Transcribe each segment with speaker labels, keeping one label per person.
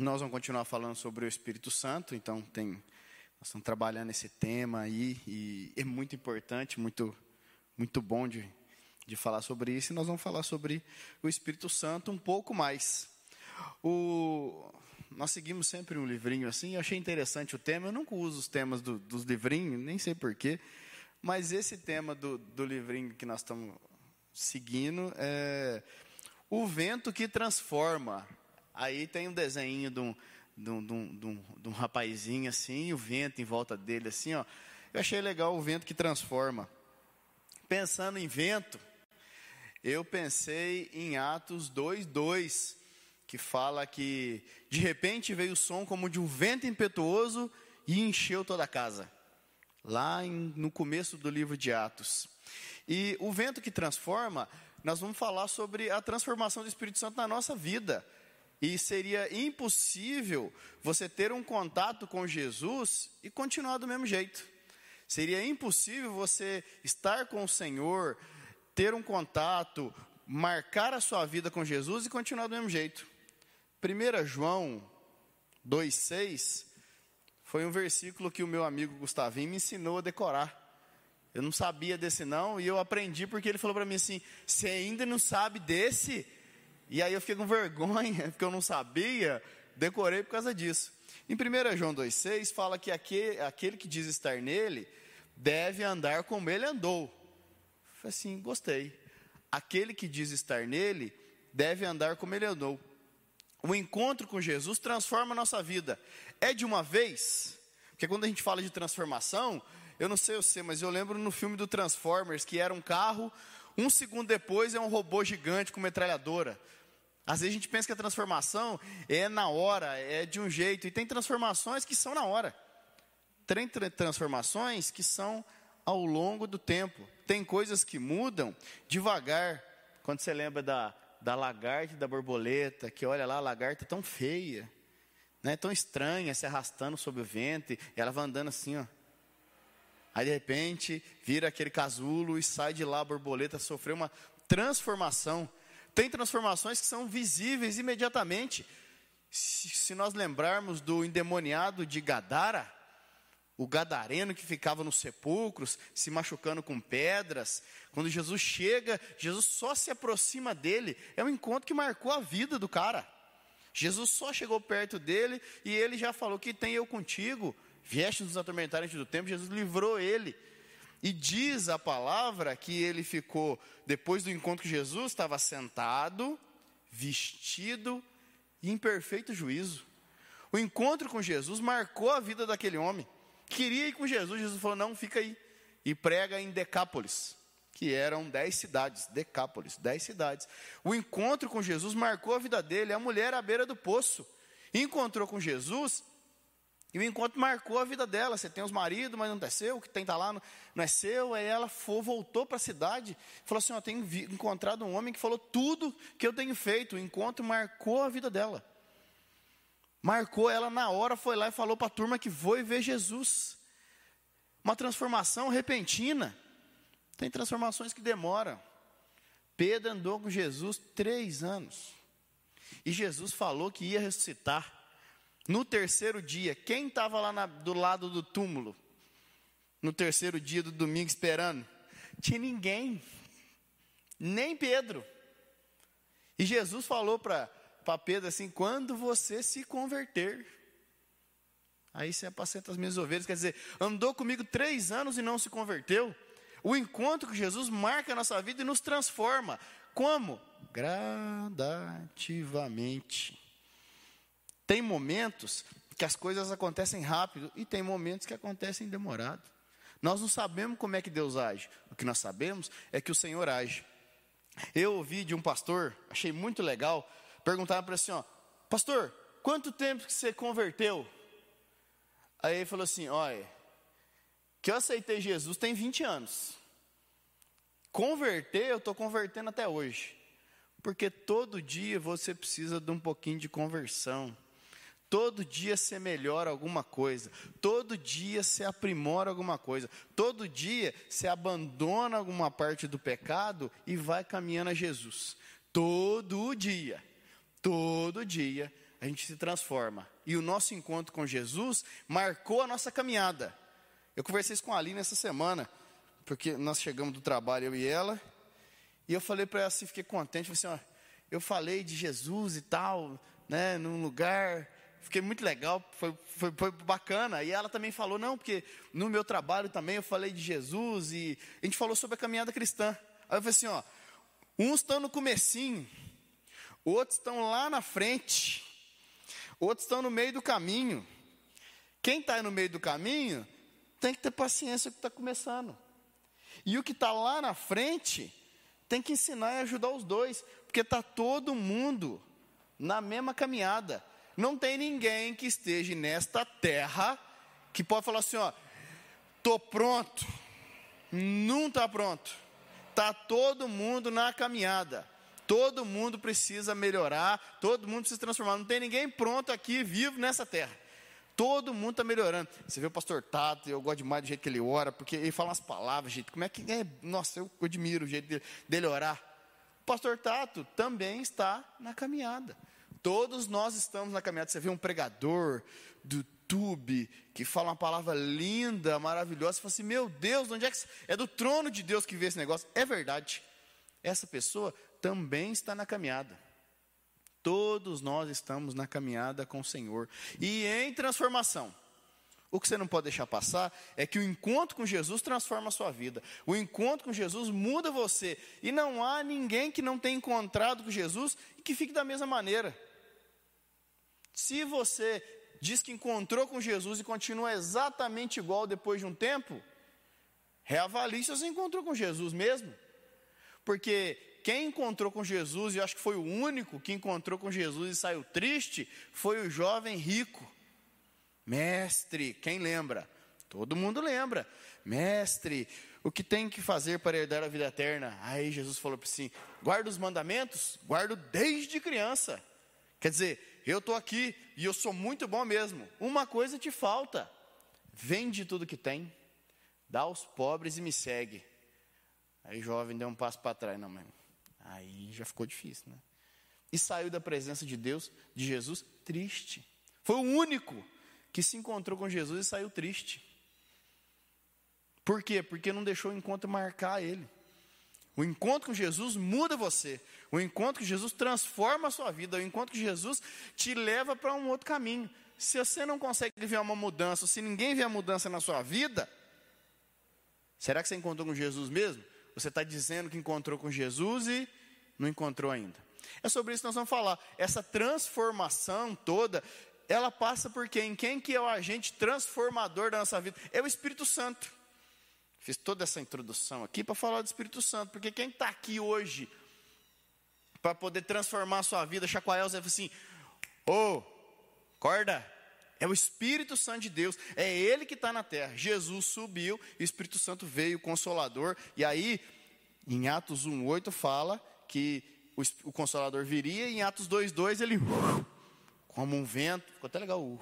Speaker 1: Nós vamos continuar falando sobre o Espírito Santo, então tem, nós estamos trabalhando esse tema aí e é muito importante, muito, muito bom de, de falar sobre isso. E nós vamos falar sobre o Espírito Santo um pouco mais. O, nós seguimos sempre um livrinho assim, eu achei interessante o tema. Eu nunca uso os temas do, dos livrinhos, nem sei porquê, mas esse tema do, do livrinho que nós estamos seguindo é o vento que transforma. Aí tem um desenho de um, de um, de um, de um, rapazinho assim, o vento em volta dele assim, ó. Eu achei legal o vento que transforma. Pensando em vento, eu pensei em Atos 2:2, que fala que de repente veio o som como de um vento impetuoso e encheu toda a casa. Lá em, no começo do livro de Atos. E o vento que transforma, nós vamos falar sobre a transformação do Espírito Santo na nossa vida. E seria impossível você ter um contato com Jesus e continuar do mesmo jeito. Seria impossível você estar com o Senhor, ter um contato, marcar a sua vida com Jesus e continuar do mesmo jeito. 1 João 2,6 foi um versículo que o meu amigo Gustavinho me ensinou a decorar. Eu não sabia desse não, e eu aprendi porque ele falou para mim assim: você ainda não sabe desse? E aí eu fiquei com vergonha, porque eu não sabia, decorei por causa disso. Em 1 João 2,6 fala que aquele, aquele que diz estar nele deve andar como ele andou. Falei assim, gostei. Aquele que diz estar nele deve andar como ele andou. O encontro com Jesus transforma a nossa vida. É de uma vez, porque quando a gente fala de transformação, eu não sei você, mas eu lembro no filme do Transformers que era um carro, um segundo depois é um robô gigante com metralhadora. Às vezes a gente pensa que a transformação é na hora, é de um jeito, e tem transformações que são na hora. Tem transformações que são ao longo do tempo. Tem coisas que mudam devagar. Quando você lembra da, da lagarta e da borboleta, que olha lá, a lagarta é tão feia, né, tão estranha, se arrastando sob o vento, e ela vai andando assim, ó. Aí de repente vira aquele casulo e sai de lá a borboleta, sofreu uma transformação. Tem transformações que são visíveis imediatamente. Se, se nós lembrarmos do endemoniado de Gadara, o gadareno que ficava nos sepulcros, se machucando com pedras, quando Jesus chega, Jesus só se aproxima dele, é um encontro que marcou a vida do cara. Jesus só chegou perto dele e ele já falou: Que tem eu contigo? Vieste nos atormentar antes do tempo, Jesus livrou ele. E diz a palavra que ele ficou, depois do encontro com Jesus, estava sentado, vestido e em perfeito juízo. O encontro com Jesus marcou a vida daquele homem. Queria ir com Jesus, Jesus falou: não, fica aí. E prega em Decápolis, que eram dez cidades, Decápolis, dez cidades. O encontro com Jesus marcou a vida dele. A mulher à beira do poço encontrou com Jesus e o encontro marcou a vida dela. Você tem os maridos, mas não é seu, o que tem tá lá não, não é seu. Aí ela foi, voltou para a cidade, falou assim: Eu tenho encontrado um homem que falou tudo que eu tenho feito. O encontro marcou a vida dela. Marcou ela na hora, foi lá e falou para a turma que foi ver Jesus. Uma transformação repentina. Tem transformações que demoram. Pedro andou com Jesus três anos. E Jesus falou que ia ressuscitar. No terceiro dia, quem estava lá na, do lado do túmulo? No terceiro dia do domingo esperando? Tinha ninguém, nem Pedro. E Jesus falou para Pedro assim: quando você se converter, aí você apacenta as minhas ovelhas. Quer dizer, andou comigo três anos e não se converteu. O encontro com Jesus marca a nossa vida e nos transforma. Como? Gradativamente. Tem momentos que as coisas acontecem rápido e tem momentos que acontecem demorado. Nós não sabemos como é que Deus age. O que nós sabemos é que o Senhor age. Eu ouvi de um pastor, achei muito legal, perguntaram para assim, ó, pastor, quanto tempo que você converteu? Aí ele falou assim, olha, que eu aceitei Jesus tem 20 anos. Converter, eu estou convertendo até hoje. Porque todo dia você precisa de um pouquinho de conversão. Todo dia você melhora alguma coisa, todo dia você aprimora alguma coisa, todo dia você abandona alguma parte do pecado e vai caminhando a Jesus. Todo dia, todo dia a gente se transforma. E o nosso encontro com Jesus marcou a nossa caminhada. Eu conversei isso com a Aline essa semana, porque nós chegamos do trabalho, eu e ela, e eu falei para ela assim, fiquei contente, falei assim, ó, eu falei de Jesus e tal, né, num lugar, fiquei muito legal, foi, foi, foi, bacana. E ela também falou, não, porque no meu trabalho também eu falei de Jesus e a gente falou sobre a caminhada cristã. Aí eu falei assim, ó, uns estão no comecinho, outros estão lá na frente, outros estão no meio do caminho. Quem está no meio do caminho tem que ter paciência com o que está começando. E o que está lá na frente tem que ensinar e ajudar os dois, porque está todo mundo na mesma caminhada. Não tem ninguém que esteja nesta terra que pode falar assim, ó, tô pronto. Não está pronto. Tá todo mundo na caminhada. Todo mundo precisa melhorar, todo mundo precisa transformar. Não tem ninguém pronto aqui vivo nessa terra. Todo mundo está melhorando. Você vê o pastor Tato, eu gosto demais do jeito que ele ora, porque ele fala umas palavras, gente. Como é que é? Nossa, eu admiro o jeito dele, dele orar. O pastor Tato também está na caminhada. Todos nós estamos na caminhada. Você vê um pregador do YouTube que fala uma palavra linda, maravilhosa. Você fala assim: Meu Deus, onde é que é do trono de Deus que vê esse negócio? É verdade. Essa pessoa também está na caminhada. Todos nós estamos na caminhada com o Senhor e em transformação. O que você não pode deixar passar é que o encontro com Jesus transforma a sua vida. O encontro com Jesus muda você. E não há ninguém que não tenha encontrado com Jesus e que fique da mesma maneira. Se você diz que encontrou com Jesus e continua exatamente igual depois de um tempo, reavalie se você encontrou com Jesus mesmo. Porque quem encontrou com Jesus, e acho que foi o único que encontrou com Jesus e saiu triste, foi o jovem rico. Mestre, quem lembra? Todo mundo lembra. Mestre, o que tem que fazer para herdar a vida eterna? Aí Jesus falou para si: guarda os mandamentos, guardo desde criança. Quer dizer, eu estou aqui e eu sou muito bom mesmo. Uma coisa te falta: vende tudo que tem, dá aos pobres e me segue. Aí o jovem deu um passo para trás, não, mas aí já ficou difícil, né? E saiu da presença de Deus, de Jesus, triste. Foi o único que se encontrou com Jesus e saiu triste. Por quê? Porque não deixou o encontro marcar ele. O encontro com Jesus muda você. O encontro com Jesus transforma a sua vida. O encontro com Jesus te leva para um outro caminho. Se você não consegue ver uma mudança, se ninguém vê a mudança na sua vida, será que você encontrou com Jesus mesmo? Você está dizendo que encontrou com Jesus e não encontrou ainda. É sobre isso que nós vamos falar. Essa transformação toda, ela passa por quem? Quem que é o agente transformador da nossa vida? É o Espírito Santo. Fiz toda essa introdução aqui para falar do Espírito Santo, porque quem está aqui hoje para poder transformar a sua vida, chacoalhar os assim, ô, oh, acorda, é o Espírito Santo de Deus, é Ele que está na terra. Jesus subiu, o Espírito Santo veio, o Consolador, e aí, em Atos 1,8 fala que o, o, Consolador viria, e em Atos 2,2 ele, como um vento, ficou até legal,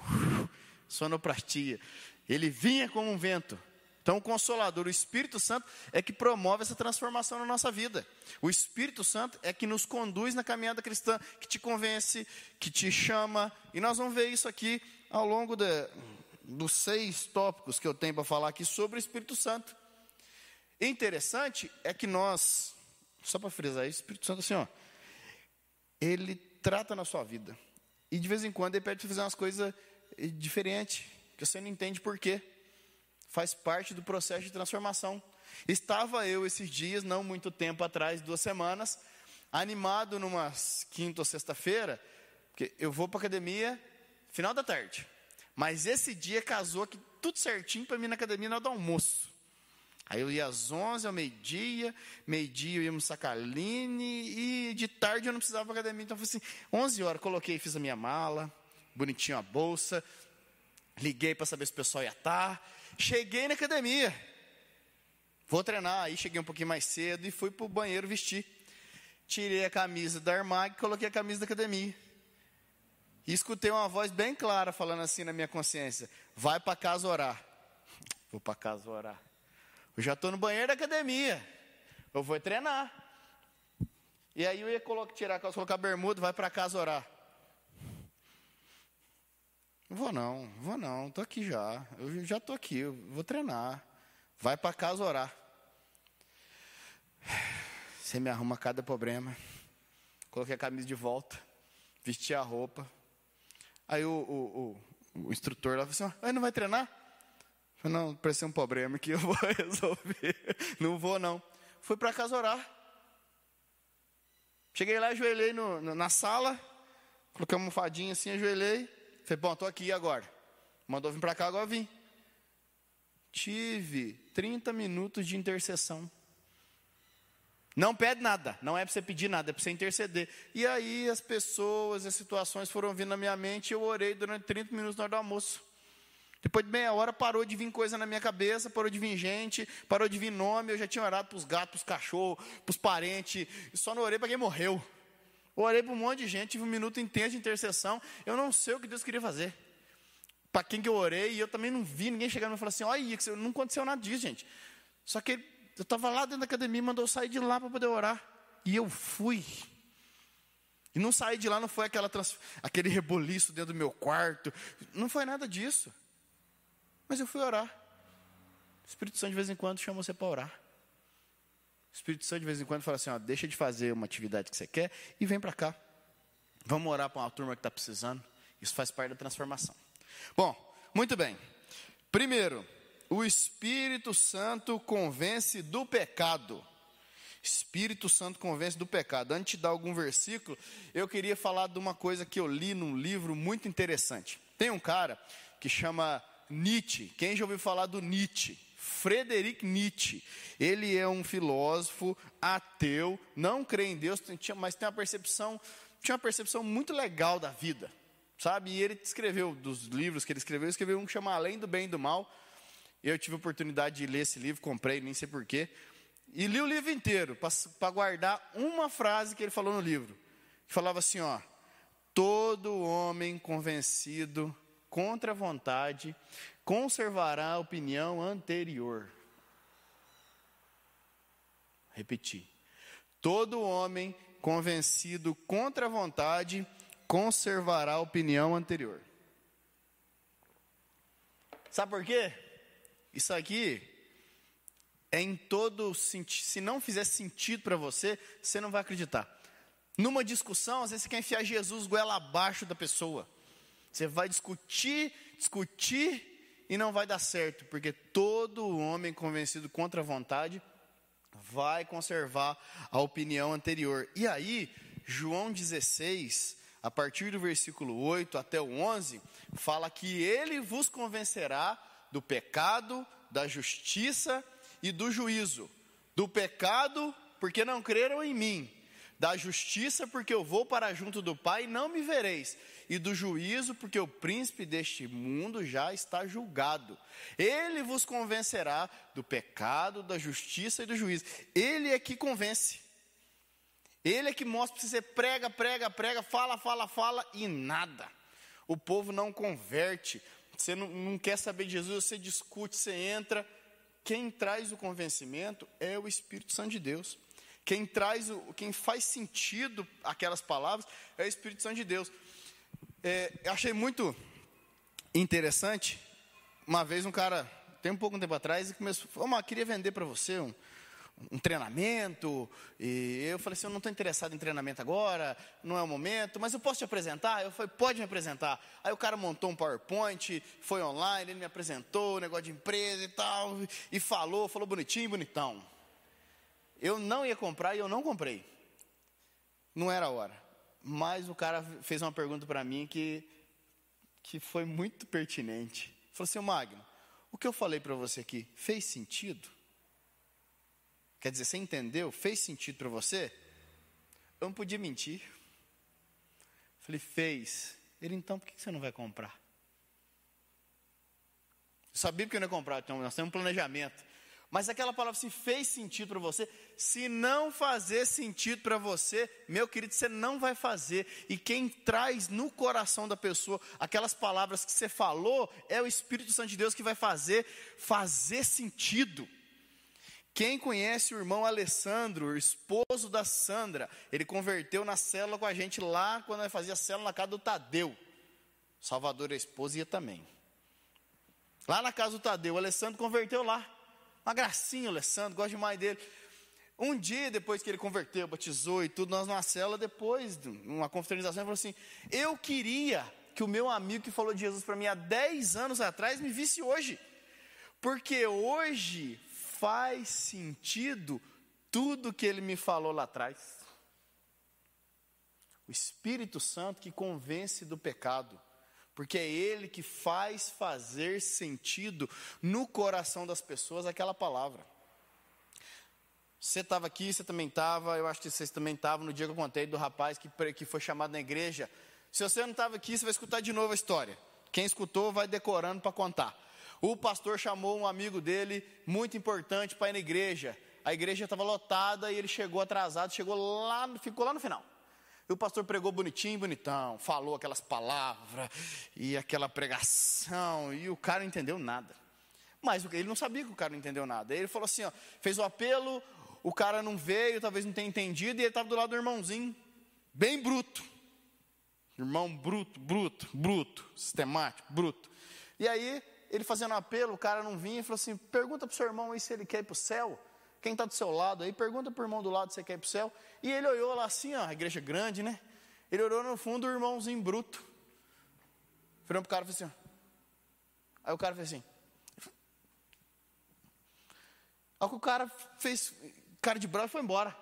Speaker 1: sonoplastia, ele vinha como um vento, então, o Consolador, o Espírito Santo, é que promove essa transformação na nossa vida. O Espírito Santo é que nos conduz na caminhada cristã, que te convence, que te chama. E nós vamos ver isso aqui ao longo de, dos seis tópicos que eu tenho para falar aqui sobre o Espírito Santo. Interessante é que nós, só para frisar isso, o Espírito Santo, assim, ó, ele trata na sua vida. E de vez em quando ele pede para fazer umas coisas diferentes, que você não entende por quê faz parte do processo de transformação. Estava eu esses dias, não muito tempo atrás, duas semanas, animado numa quinta ou sexta-feira, porque eu vou para academia final da tarde. Mas esse dia casou aqui tudo certinho para mim na academia na hora do almoço. Aí eu ia às 11 ao meio-dia, meio-dia eu ia no Sacaline e de tarde eu não precisava para academia. Então eu falei assim, 11 horas, coloquei, fiz a minha mala, bonitinho a bolsa, liguei para saber se o pessoal ia estar. Cheguei na academia. Vou treinar. Aí cheguei um pouquinho mais cedo e fui para o banheiro vestir. Tirei a camisa da Armag e coloquei a camisa da academia. E escutei uma voz bem clara falando assim na minha consciência: Vai para casa orar. Vou para casa orar. Eu já estou no banheiro da academia. Eu vou treinar. E aí eu ia colocar, tirar a calça, colocar bermuda, vai para casa orar. Não vou não, vou não, tô aqui já. Eu já tô aqui, eu vou treinar. Vai para casa orar. Você me arruma cada problema. Coloquei a camisa de volta, vesti a roupa. Aí o, o, o, o instrutor lá falou assim: não vai treinar? Eu falei, não, parece um problema que eu vou resolver. Não vou, não. Fui para casa orar. Cheguei lá, ajoelhei no, na sala, coloquei uma almofadinha assim, ajoelhei. Falei, bom, estou aqui agora. Mandou vir para cá, agora vim. Tive 30 minutos de intercessão. Não pede nada, não é para você pedir nada, é para você interceder. E aí as pessoas, as situações foram vindo na minha mente, eu orei durante 30 minutos na hora do almoço. Depois de meia hora parou de vir coisa na minha cabeça, parou de vir gente, parou de vir nome, eu já tinha orado para os gatos, para os cachorros, para os parentes, só não orei para quem morreu. Orei para um monte de gente, tive um minuto intenso de intercessão, eu não sei o que Deus queria fazer. Para quem que eu orei, e eu também não vi ninguém chegando e falar assim, olha, não aconteceu nada disso, gente. Só que eu estava lá dentro da academia, mandou eu sair de lá para poder orar. E eu fui. E não saí de lá, não foi aquela trans... aquele reboliço dentro do meu quarto. Não foi nada disso. Mas eu fui orar. O Espírito Santo de vez em quando chama você para orar. Espírito Santo de vez em quando fala assim: ó, deixa de fazer uma atividade que você quer e vem para cá. Vamos orar para uma turma que está precisando. Isso faz parte da transformação. Bom, muito bem. Primeiro, o Espírito Santo convence do pecado. Espírito Santo convence do pecado. Antes de dar algum versículo, eu queria falar de uma coisa que eu li num livro muito interessante. Tem um cara que chama Nietzsche. Quem já ouviu falar do Nietzsche? Friedrich Nietzsche. Ele é um filósofo ateu, não crê em Deus, mas tem uma percepção, tinha uma percepção muito legal da vida, sabe? E ele escreveu dos livros que ele escreveu, ele escreveu um que chama Além do Bem e do Mal eu tive a oportunidade de ler esse livro, comprei, nem sei porquê. E li o livro inteiro, para guardar uma frase que ele falou no livro. Que falava assim: ó, todo homem convencido contra a vontade conservará a opinião anterior. Repetir. Todo homem convencido contra a vontade conservará a opinião anterior. Sabe por quê? Isso aqui é em todo sentido. Se não fizer sentido para você, você não vai acreditar. Numa discussão, às vezes você quer enfiar Jesus goela abaixo da pessoa. Você vai discutir, discutir e não vai dar certo, porque todo homem convencido contra a vontade vai conservar a opinião anterior. E aí, João 16, a partir do versículo 8 até o 11, fala que ele vos convencerá do pecado, da justiça e do juízo. Do pecado, porque não creram em mim. Da justiça, porque eu vou para junto do Pai e não me vereis. E do juízo, porque o príncipe deste mundo já está julgado. Ele vos convencerá do pecado, da justiça e do juízo. Ele é que convence. Ele é que mostra para você prega, prega, prega, fala, fala, fala e nada. O povo não converte, você não, não quer saber de Jesus, você discute, você entra. Quem traz o convencimento é o Espírito Santo de Deus. Quem traz o, quem faz sentido aquelas palavras é o Espírito Santo de Deus. É, eu achei muito interessante. Uma vez um cara, tem um pouco tempo atrás, começou, falou, queria vender para você um, um treinamento, e eu falei assim, eu não estou interessado em treinamento agora, não é o momento, mas eu posso te apresentar? Eu falei, pode me apresentar. Aí o cara montou um PowerPoint, foi online, ele me apresentou, negócio de empresa e tal, e falou, falou bonitinho, bonitão. Eu não ia comprar e eu não comprei. Não era a hora. Mas o cara fez uma pergunta para mim que, que foi muito pertinente. Falou assim, Magno, o que eu falei para você aqui fez sentido? Quer dizer, você entendeu? Fez sentido para você? Eu não podia mentir. Falei, fez. Ele, então, por que você não vai comprar? Eu sabia que eu não ia comprar, então nós temos um planejamento. Mas aquela palavra, se fez sentido para você, se não fazer sentido para você, meu querido, você não vai fazer. E quem traz no coração da pessoa aquelas palavras que você falou, é o Espírito Santo de Deus que vai fazer fazer sentido. Quem conhece o irmão Alessandro, o esposo da Sandra, ele converteu na célula com a gente lá quando nós fazia célula na casa do Tadeu. Salvador, a esposa, ia também. Lá na casa do Tadeu, o Alessandro converteu lá. Uma gracinha, Alessandro, gosto demais dele. Um dia depois que ele converteu, batizou e tudo, nós na cela, depois de uma confraternização, ele falou assim: Eu queria que o meu amigo que falou de Jesus para mim há 10 anos atrás me visse hoje. Porque hoje faz sentido tudo que ele me falou lá atrás. O Espírito Santo que convence do pecado porque é Ele que faz fazer sentido no coração das pessoas aquela palavra. Você estava aqui, você também estava, eu acho que vocês também estavam no dia que eu contei do rapaz que, que foi chamado na igreja. Se você não estava aqui, você vai escutar de novo a história. Quem escutou vai decorando para contar. O pastor chamou um amigo dele, muito importante, para ir na igreja. A igreja estava lotada e ele chegou atrasado, chegou lá, ficou lá no final. E o pastor pregou bonitinho, bonitão, falou aquelas palavras e aquela pregação, e o cara não entendeu nada. Mas ele não sabia que o cara não entendeu nada. Ele falou assim: ó, fez o apelo, o cara não veio, talvez não tenha entendido, e ele estava do lado do irmãozinho, bem bruto. Irmão bruto, bruto, bruto, sistemático, bruto. E aí, ele fazendo apelo, o cara não vinha e falou assim: pergunta para o seu irmão aí se ele quer ir para o céu. Quem está do seu lado aí, pergunta para o irmão do lado se você quer ir para o céu. E ele olhou lá assim, ó, a igreja grande, né? Ele olhou no fundo o irmãozinho bruto. Virou para o cara e falou assim, ó. Aí o cara fez assim. Aí o cara fez cara de bravo e foi embora.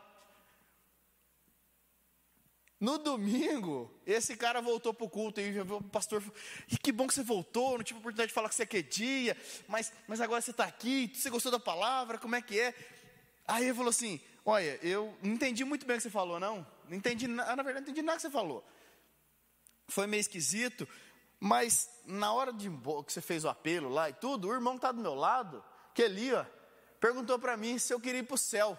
Speaker 1: No domingo, esse cara voltou para o culto e o pastor falou, que bom que você voltou, não tive oportunidade de falar que você quer dia, mas, mas agora você está aqui, você gostou da palavra, como é que é? Aí ele falou assim: Olha, eu não entendi muito bem o que você falou, não. Não entendi, na verdade, não entendi nada que você falou. Foi meio esquisito, mas na hora de que você fez o apelo lá e tudo, o irmão que está do meu lado, que ali, ó, perguntou para mim se eu queria ir para o céu.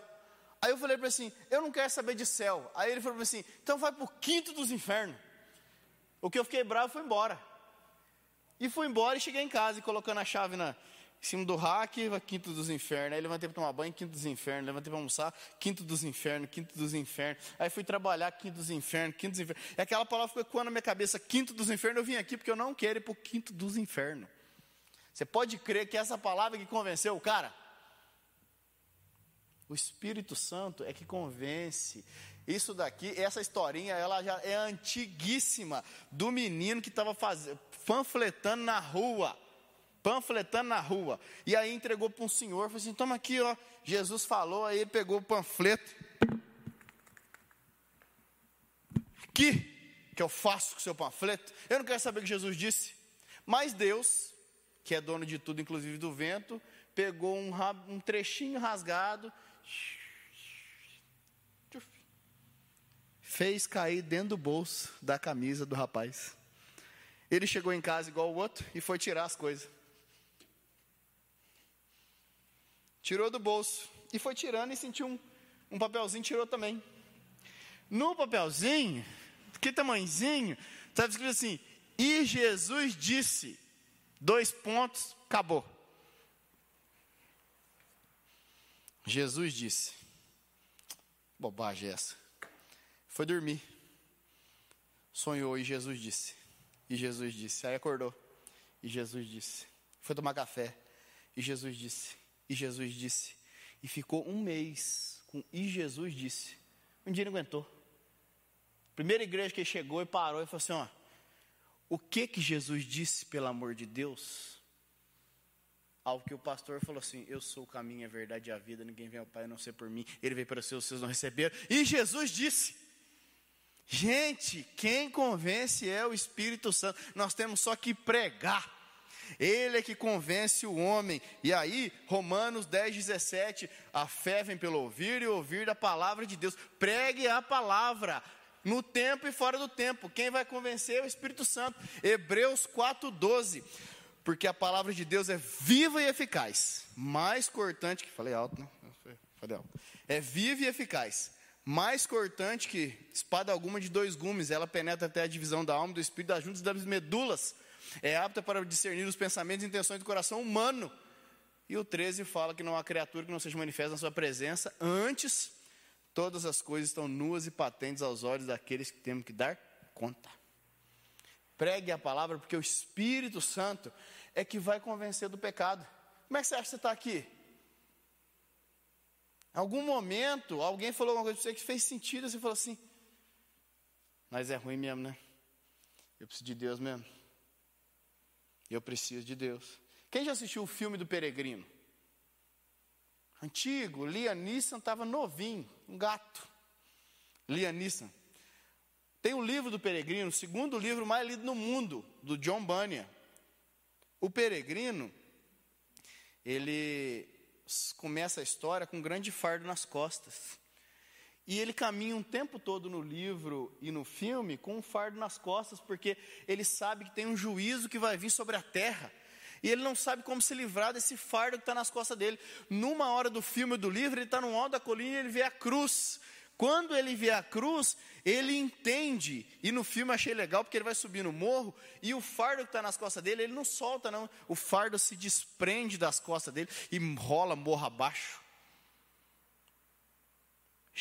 Speaker 1: Aí eu falei para ele assim: Eu não quero saber de céu. Aí ele falou assim: Então vai para o quinto dos infernos. O que eu fiquei bravo foi embora. E fui embora e cheguei em casa e colocando a chave na, em cima do rack, quinto dos infernos. Aí levantei para tomar banho, quinto dos infernos. Levantei para almoçar, quinto dos infernos, quinto dos infernos. Aí fui trabalhar, quinto dos infernos, quinto dos infernos. E aquela palavra ficou ecoando na minha cabeça, quinto dos infernos. Eu vim aqui porque eu não quero ir para o quinto dos infernos. Você pode crer que essa palavra que convenceu o cara? O Espírito Santo é que convence. Isso daqui, essa historinha, ela já é antiguíssima do menino que estava panfletando na rua panfletando na rua. E aí entregou para um senhor, falou assim: toma aqui, ó. Jesus falou, aí ele pegou o panfleto. Que que eu faço com o seu panfleto? Eu não quero saber o que Jesus disse. Mas Deus, que é dono de tudo, inclusive do vento, pegou um, um trechinho rasgado, fez cair dentro do bolso da camisa do rapaz. Ele chegou em casa igual o outro e foi tirar as coisas. Tirou do bolso e foi tirando e sentiu um, um papelzinho, tirou também. No papelzinho, que tamanhozinho, estava escrito assim: E Jesus disse, dois pontos, acabou. Jesus disse, bobagem essa. Foi dormir, sonhou e Jesus disse, e Jesus disse, aí acordou, e Jesus disse, foi tomar café, e Jesus disse, e Jesus disse. E ficou um mês com E Jesus disse. Um dia ele aguentou. Primeira igreja que chegou e parou e falou assim: ó, o que que Jesus disse, pelo amor de Deus? Ao que o pastor falou assim: Eu sou o caminho, a verdade e a vida, ninguém vem ao Pai a não ser por mim. Ele veio para os seus, seus não receberam. E Jesus disse: Gente, quem convence é o Espírito Santo. Nós temos só que pregar. Ele é que convence o homem. E aí, Romanos 10, 17, a fé vem pelo ouvir e ouvir da palavra de Deus. Pregue a palavra, no tempo e fora do tempo. Quem vai convencer é o Espírito Santo. Hebreus 4, 12. Porque a palavra de Deus é viva e eficaz, mais cortante que. Falei alto, né? Falei alto. É viva e eficaz mais cortante que espada alguma de dois gumes, ela penetra até a divisão da alma, do espírito, das juntas das medulas, é apta para discernir os pensamentos e intenções do coração humano. E o 13 fala que não há criatura que não seja manifesta na sua presença, antes todas as coisas estão nuas e patentes aos olhos daqueles que temos que dar conta. pregue a palavra, porque o Espírito Santo é que vai convencer do pecado. Como é que você acha que você está aqui? Em algum momento, alguém falou alguma coisa para você que fez sentido, você falou assim, mas é ruim mesmo, né? Eu preciso de Deus mesmo. Eu preciso de Deus. Quem já assistiu o filme do Peregrino? Antigo, Liam Neeson estava novinho, um gato. Liam Neeson. Tem o livro do Peregrino, o segundo livro mais lido no mundo, do John Bunyan. O Peregrino, ele começa a história com um grande fardo nas costas. E ele caminha um tempo todo no livro e no filme com um fardo nas costas, porque ele sabe que tem um juízo que vai vir sobre a terra. E ele não sabe como se livrar desse fardo que está nas costas dele. Numa hora do filme ou do livro, ele está no alto da colina e ele vê a cruz. Quando ele vê a cruz, ele entende. E no filme achei legal, porque ele vai subir no morro e o fardo que está nas costas dele, ele não solta, não. O fardo se desprende das costas dele e rola morro abaixo.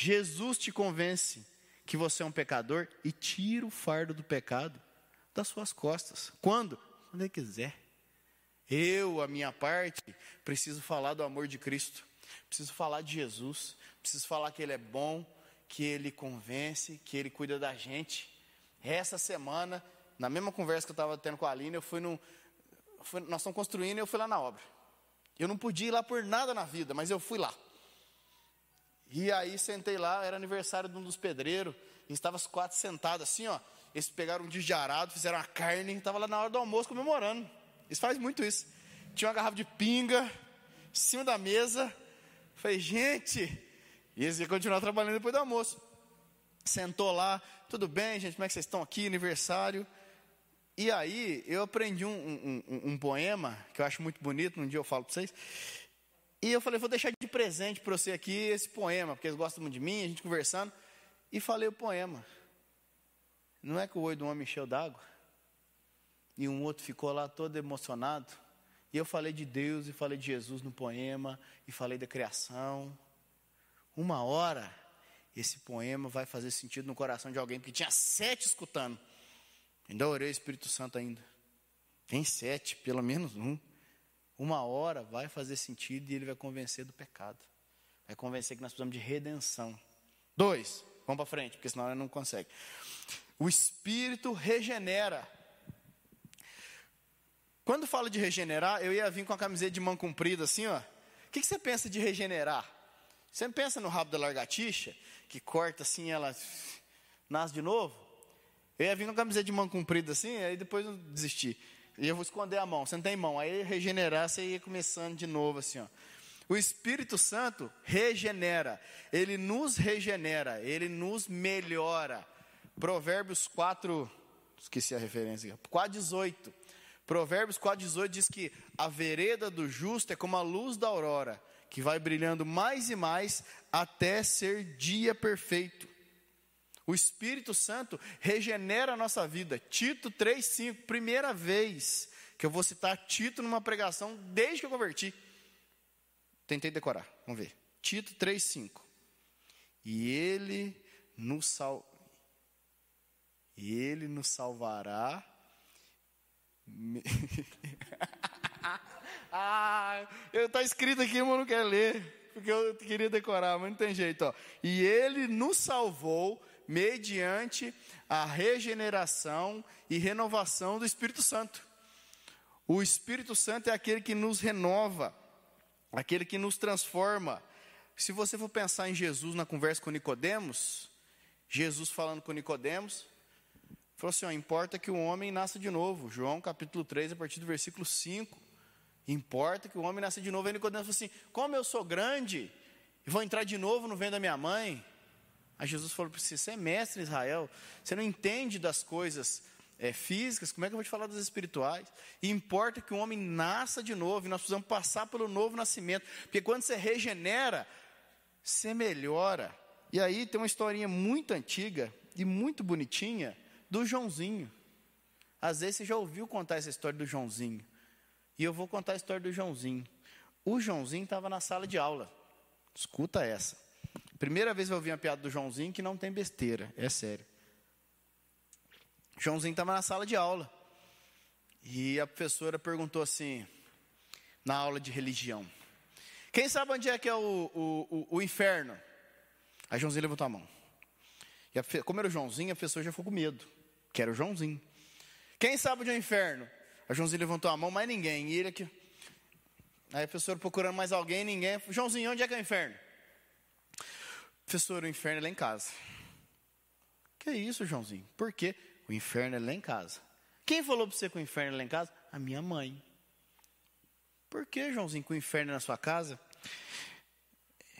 Speaker 1: Jesus te convence que você é um pecador e tira o fardo do pecado das suas costas. Quando? Quando ele quiser. Eu, a minha parte, preciso falar do amor de Cristo. Preciso falar de Jesus. Preciso falar que Ele é bom, que Ele convence, que Ele cuida da gente. Essa semana, na mesma conversa que eu estava tendo com a Aline, eu fui num. Fui, nós estamos construindo e eu fui lá na obra. Eu não podia ir lá por nada na vida, mas eu fui lá. E aí sentei lá, era aniversário de um dos pedreiros, e estava os quatro sentados assim, ó. Eles pegaram um de arado, fizeram a carne, estava lá na hora do almoço comemorando. Eles fazem muito isso. Tinha uma garrafa de pinga em cima da mesa. Falei, gente, e eles iam continuar trabalhando depois do almoço. Sentou lá, tudo bem, gente, como é que vocês estão aqui, aniversário? E aí, eu aprendi um, um, um, um poema, que eu acho muito bonito, um dia eu falo para vocês. E eu falei, vou deixar de presente para você aqui esse poema, porque eles gostam muito de mim, a gente conversando. E falei o poema. Não é que o olho do homem encheu d'água? E um outro ficou lá todo emocionado. E eu falei de Deus e falei de Jesus no poema, e falei da criação. Uma hora, esse poema vai fazer sentido no coração de alguém, porque tinha sete escutando. Ainda orei o Espírito Santo ainda. Tem sete, pelo menos um uma hora vai fazer sentido e ele vai convencer do pecado. Vai convencer que nós precisamos de redenção. Dois, vamos para frente, porque senão ele não consegue. O Espírito regenera. Quando fala de regenerar, eu ia vir com a camiseta de mão comprida assim, ó. O que, que você pensa de regenerar? Você pensa no rabo da largatixa, que corta assim, ela nasce de novo? Eu ia vir com a camiseta de mão comprida assim, aí depois eu desisti. E eu vou esconder a mão. Você não tem mão. Aí regenerar, você ia começando de novo assim, ó. O Espírito Santo regenera. Ele nos regenera. Ele nos melhora. Provérbios 4, esqueci a referência. 4, 18. Provérbios 4, 18 diz que a vereda do justo é como a luz da aurora, que vai brilhando mais e mais até ser dia perfeito. O Espírito Santo regenera a nossa vida. Tito 3,5, primeira vez que eu vou citar Tito numa pregação desde que eu converti. Tentei decorar, vamos ver. Tito 3,5. E ele nos sal... E ele nos salvará. ah, está escrito aqui, mas eu não quero ler, porque eu queria decorar, mas não tem jeito. Ó. E ele nos salvou mediante a regeneração e renovação do Espírito Santo. O Espírito Santo é aquele que nos renova, aquele que nos transforma. Se você for pensar em Jesus na conversa com Nicodemos, Jesus falando com Nicodemos, falou assim: ó, importa que o homem nasça de novo. João capítulo 3, a partir do versículo 5. Importa que o homem nasça de novo. E Nicodemos falou assim: como eu sou grande, e vou entrar de novo no ventre da minha mãe, Aí Jesus falou para você: você é mestre em Israel, você não entende das coisas é, físicas, como é que eu vou te falar das espirituais? E importa que o homem nasça de novo, e nós precisamos passar pelo novo nascimento, porque quando você regenera, você melhora. E aí tem uma historinha muito antiga e muito bonitinha do Joãozinho. Às vezes você já ouviu contar essa história do Joãozinho. E eu vou contar a história do Joãozinho. O Joãozinho estava na sala de aula. Escuta essa. Primeira vez eu ouvi uma piada do Joãozinho que não tem besteira, é sério. Joãozinho estava na sala de aula. E a professora perguntou assim, na aula de religião: Quem sabe onde é que é o, o, o, o inferno? Aí Joãozinho levantou a mão. E a, como era o Joãozinho, a pessoa já ficou com medo, que era o Joãozinho. Quem sabe onde é o inferno? A Joãozinho levantou a mão, mas ninguém. E ele aqui. Aí a professora procurando mais alguém, ninguém. Joãozinho, onde é que é o inferno? Professor, o inferno é lá em casa. Que isso, Joãozinho? Por quê? O inferno é lá em casa. Quem falou para você que o inferno é lá em casa? A minha mãe. Por que, Joãozinho, que o inferno é na sua casa?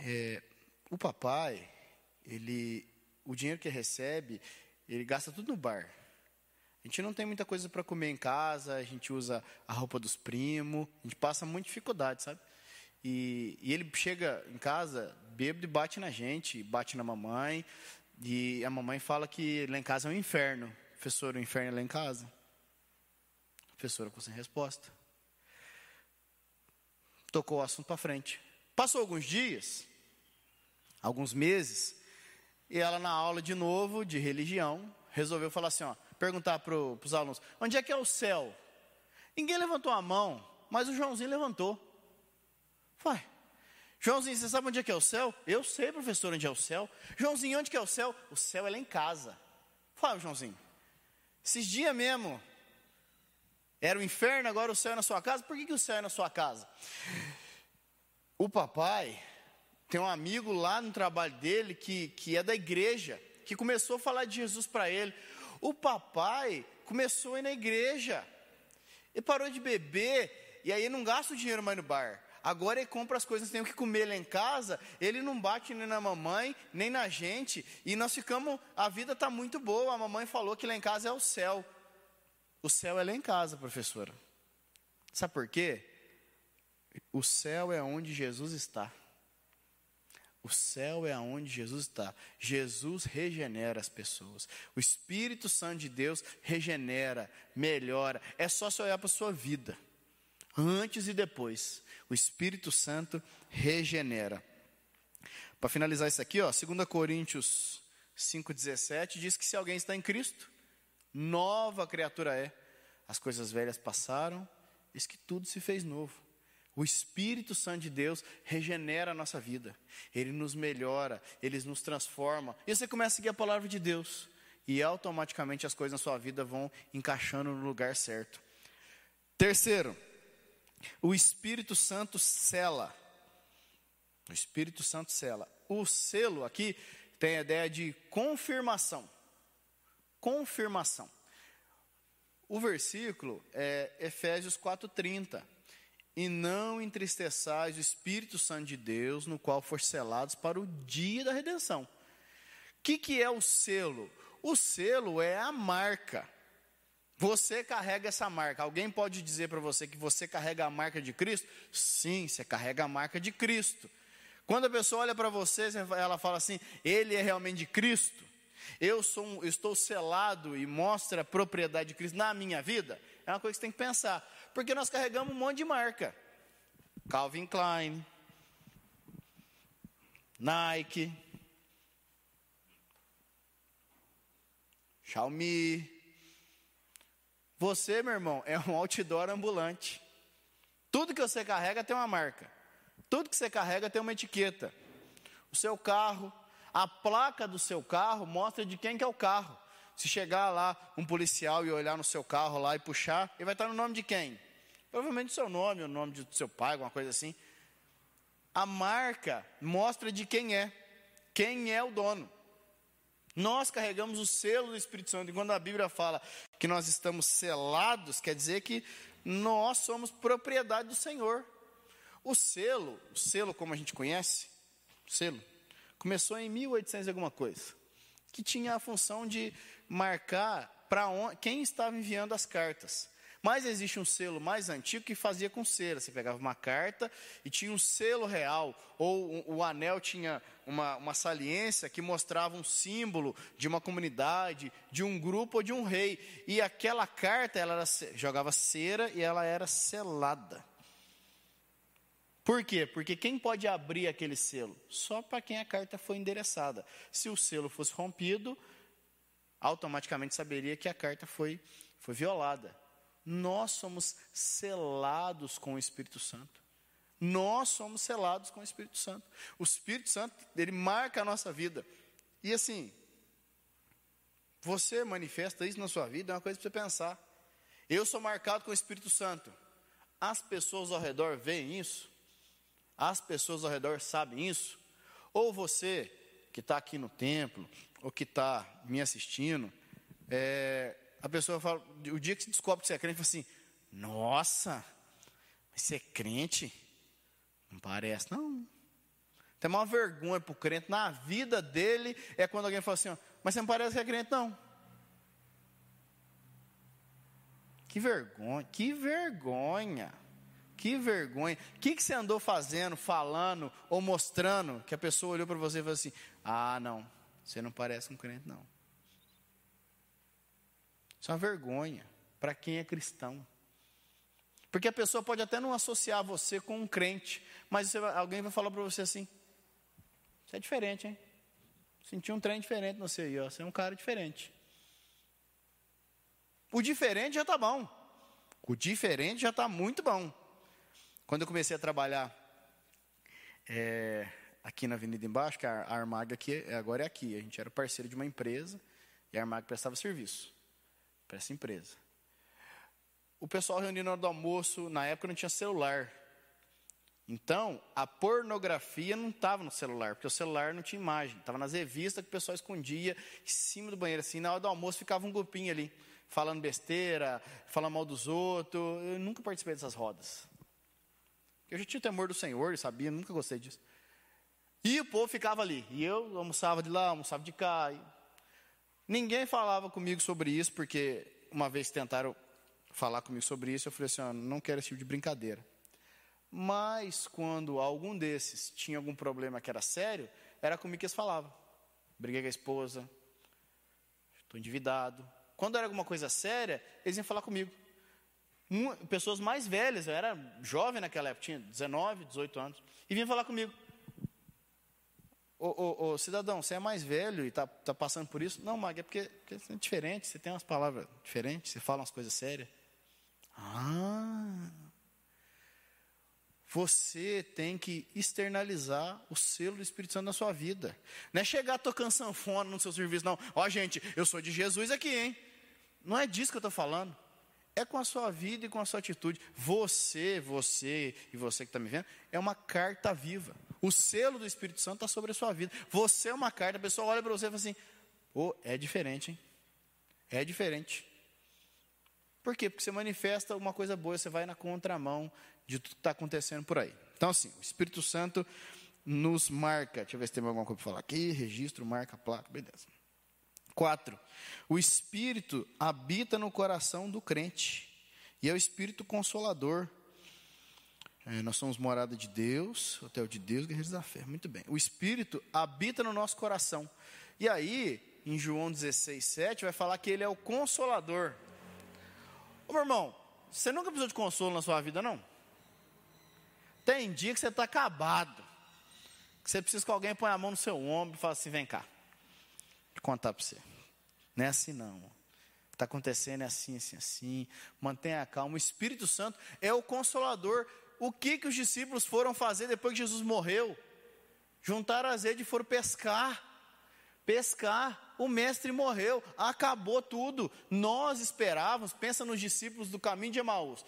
Speaker 1: É, o papai, ele, o dinheiro que recebe, ele gasta tudo no bar. A gente não tem muita coisa para comer em casa, a gente usa a roupa dos primos, a gente passa muita dificuldade, sabe? E, e, ele chega em casa, bêbado e bate na gente, bate na mamãe, e a mamãe fala que lá em casa é um inferno. Professor, o inferno é lá em casa? Professora ficou sem resposta. Tocou o assunto para frente. Passou alguns dias, alguns meses, e ela na aula de novo, de religião, resolveu falar assim, ó, perguntar para os alunos, onde é que é o céu? Ninguém levantou a mão, mas o Joãozinho levantou. Vai. Joãozinho, você sabe onde é que é o céu? Eu sei, professor, onde é o céu. Joãozinho, onde que é o céu? O céu é lá em casa. Fala, Joãozinho. Esses dias mesmo, era o inferno, agora o céu é na sua casa. Por que, que o céu é na sua casa? O papai tem um amigo lá no trabalho dele que, que é da igreja, que começou a falar de Jesus para ele. O papai começou a ir na igreja. Ele parou de beber e aí não gasta o dinheiro mais no bar. Agora ele compra as coisas, tem o que comer lá em casa, ele não bate nem na mamãe, nem na gente, e nós ficamos, a vida está muito boa. A mamãe falou que lá em casa é o céu. O céu é lá em casa, professora. Sabe por quê? O céu é onde Jesus está. O céu é onde Jesus está. Jesus regenera as pessoas. O Espírito Santo de Deus regenera, melhora. É só se olhar para a sua vida. Antes e depois. O Espírito Santo regenera. Para finalizar isso aqui, ó, 2 Coríntios 5,17 diz que se alguém está em Cristo, nova criatura é. As coisas velhas passaram, eis que tudo se fez novo. O Espírito Santo de Deus regenera a nossa vida, ele nos melhora, ele nos transforma. E você começa a seguir a palavra de Deus, e automaticamente as coisas na sua vida vão encaixando no lugar certo. Terceiro, o Espírito Santo cela. O Espírito Santo cela. O selo aqui tem a ideia de confirmação. Confirmação. O versículo é Efésios 4:30. E não entristeçais o Espírito Santo de Deus, no qual for selados para o dia da redenção. O que, que é o selo? O selo é a marca. Você carrega essa marca. Alguém pode dizer para você que você carrega a marca de Cristo? Sim, você carrega a marca de Cristo. Quando a pessoa olha para você, ela fala assim: Ele é realmente de Cristo. Eu sou, estou selado e mostra a propriedade de Cristo na minha vida. É uma coisa que você tem que pensar, porque nós carregamos um monte de marca. Calvin Klein, Nike, Xiaomi, você, meu irmão, é um outdoor ambulante. Tudo que você carrega tem uma marca. Tudo que você carrega tem uma etiqueta. O seu carro, a placa do seu carro mostra de quem que é o carro. Se chegar lá um policial e olhar no seu carro lá e puxar, ele vai estar no nome de quem? Provavelmente o seu nome, o nome do seu pai, alguma coisa assim. A marca mostra de quem é, quem é o dono. Nós carregamos o selo do Espírito Santo. E quando a Bíblia fala que nós estamos selados, quer dizer que nós somos propriedade do Senhor. O selo, o selo como a gente conhece, selo, começou em 1800 e alguma coisa, que tinha a função de marcar para quem estava enviando as cartas. Mas existe um selo mais antigo que fazia com cera. Você pegava uma carta e tinha um selo real, ou o, anel tinha uma, uma saliência que mostrava um símbolo de uma comunidade, de um grupo ou de um rei. E aquela carta, ela era, jogava cera e ela era selada. Por quê? Porque quem pode abrir aquele selo? Só para quem a carta foi endereçada. Se o selo fosse rompido, automaticamente saberia que a carta foi, foi violada. Nós somos selados com o Espírito Santo. Nós somos selados com o Espírito Santo. O Espírito Santo, ele marca a nossa vida. E assim, você manifesta isso na sua vida, é uma coisa para você pensar. Eu sou marcado com o Espírito Santo. As pessoas ao redor veem isso? As pessoas ao redor sabem isso? Ou você, que está aqui no templo, ou que está me assistindo, é, a pessoa fala, o dia que se descobre que você é crente, fala assim: Nossa, mas você é crente? Não parece, não. Tem uma vergonha para o crente na vida dele é quando alguém fala assim: ó, Mas você não parece que é crente, não. Que vergonha, que vergonha, que vergonha. O que, que você andou fazendo, falando ou mostrando que a pessoa olhou para você e falou assim: Ah, não, você não parece um crente, não. Isso é uma vergonha para quem é cristão. Porque a pessoa pode até não associar você com um crente, mas você, alguém vai falar para você assim: Você é diferente, hein? Senti um trem diferente no você aí, ó. Você é um cara diferente. O diferente já está bom. O diferente já está muito bom. Quando eu comecei a trabalhar é, aqui na Avenida Embaixo, que a Armag aqui, agora é aqui, a gente era parceiro de uma empresa e a Armag prestava serviço para essa empresa. O pessoal reunido na hora do almoço, na época não tinha celular. Então, a pornografia não estava no celular, porque o celular não tinha imagem, estava nas revistas que o pessoal escondia em cima do banheiro, assim, na hora do almoço ficava um grupinho ali falando besteira, falando mal dos outros. Eu nunca participei dessas rodas. Eu já tinha temor do Senhor, eu sabia, nunca gostei disso. E o povo ficava ali. E eu almoçava de lá, almoçava de cá. Ninguém falava comigo sobre isso, porque uma vez tentaram falar comigo sobre isso, eu falei assim: não quero esse tipo de brincadeira. Mas quando algum desses tinha algum problema que era sério, era comigo que eles falavam. Briguei com a esposa, estou endividado, quando era alguma coisa séria, eles iam falar comigo. Pessoas mais velhas, eu era jovem naquela época, tinha 19, 18 anos, e vinham falar comigo. Ô, ô, ô, cidadão, você é mais velho e está tá passando por isso? Não, Mag, é porque, porque é diferente, você tem umas palavras diferentes, você fala umas coisas sérias. Ah, você tem que externalizar o selo do Espírito Santo na sua vida. Não é chegar tocando sanfona no seu serviço, não. Ó, gente, eu sou de Jesus aqui, hein? Não é disso que eu estou falando. É com a sua vida e com a sua atitude. Você, você e você que está me vendo, é uma carta viva. O selo do Espírito Santo está sobre a sua vida. Você é uma carta, a pessoa olha para você e fala assim: oh, é diferente, hein? É diferente. Por quê? Porque você manifesta uma coisa boa, você vai na contramão de tudo que está acontecendo por aí. Então, assim, o Espírito Santo nos marca. Deixa eu ver se tem alguma coisa para falar aqui. Registro, marca, placa, beleza. 4. O Espírito habita no coração do crente e é o Espírito consolador. É, nós somos morada de Deus, hotel de Deus, guerreiros da fé. Muito bem. O Espírito habita no nosso coração. E aí, em João 16, 7, vai falar que ele é o consolador. Ô meu irmão, você nunca precisou de consolo na sua vida, não? Tem dia que você está acabado. Que você precisa que alguém ponha a mão no seu ombro e fale assim: vem cá contar para você. Não é assim não. Está acontecendo é assim, assim, assim. Mantenha a calma. O Espírito Santo é o consolador. O que, que os discípulos foram fazer depois que Jesus morreu? Juntaram as redes e foram pescar. Pescar. O mestre morreu. Acabou tudo. Nós esperávamos, pensa nos discípulos do caminho de Emaús.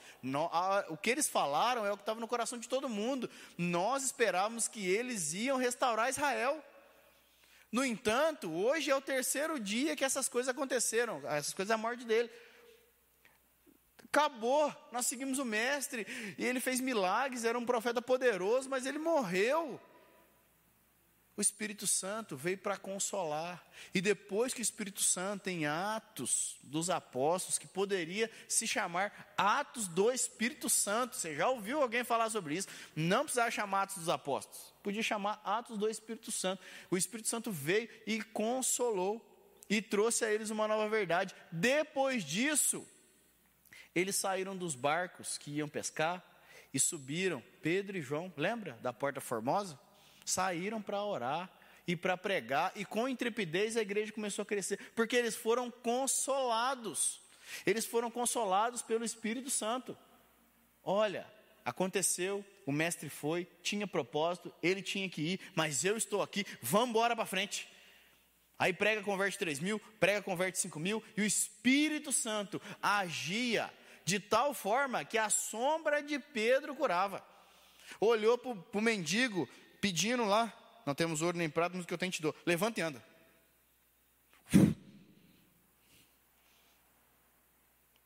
Speaker 1: o que eles falaram é o que estava no coração de todo mundo. Nós esperávamos que eles iam restaurar Israel. No entanto, hoje é o terceiro dia que essas coisas aconteceram, essas coisas da morte dele. Acabou, nós seguimos o mestre, e ele fez milagres, era um profeta poderoso, mas ele morreu. O Espírito Santo veio para consolar. E depois que o Espírito Santo, em Atos dos Apóstolos, que poderia se chamar Atos do Espírito Santo, você já ouviu alguém falar sobre isso? Não precisava chamar Atos dos Apóstolos, podia chamar Atos do Espírito Santo. O Espírito Santo veio e consolou e trouxe a eles uma nova verdade. Depois disso, eles saíram dos barcos que iam pescar e subiram, Pedro e João, lembra da Porta Formosa? Saíram para orar e para pregar, e com intrepidez a igreja começou a crescer, porque eles foram consolados. Eles foram consolados pelo Espírito Santo. Olha, aconteceu, o mestre foi, tinha propósito, ele tinha que ir, mas eu estou aqui, vamos embora para frente. Aí prega, converte 3 mil, prega, converte 5 mil, e o Espírito Santo agia de tal forma que a sombra de Pedro curava. Olhou para o mendigo pedindo lá, não temos ouro nem prata, mas o que eu tenho te dou. Levanta e anda.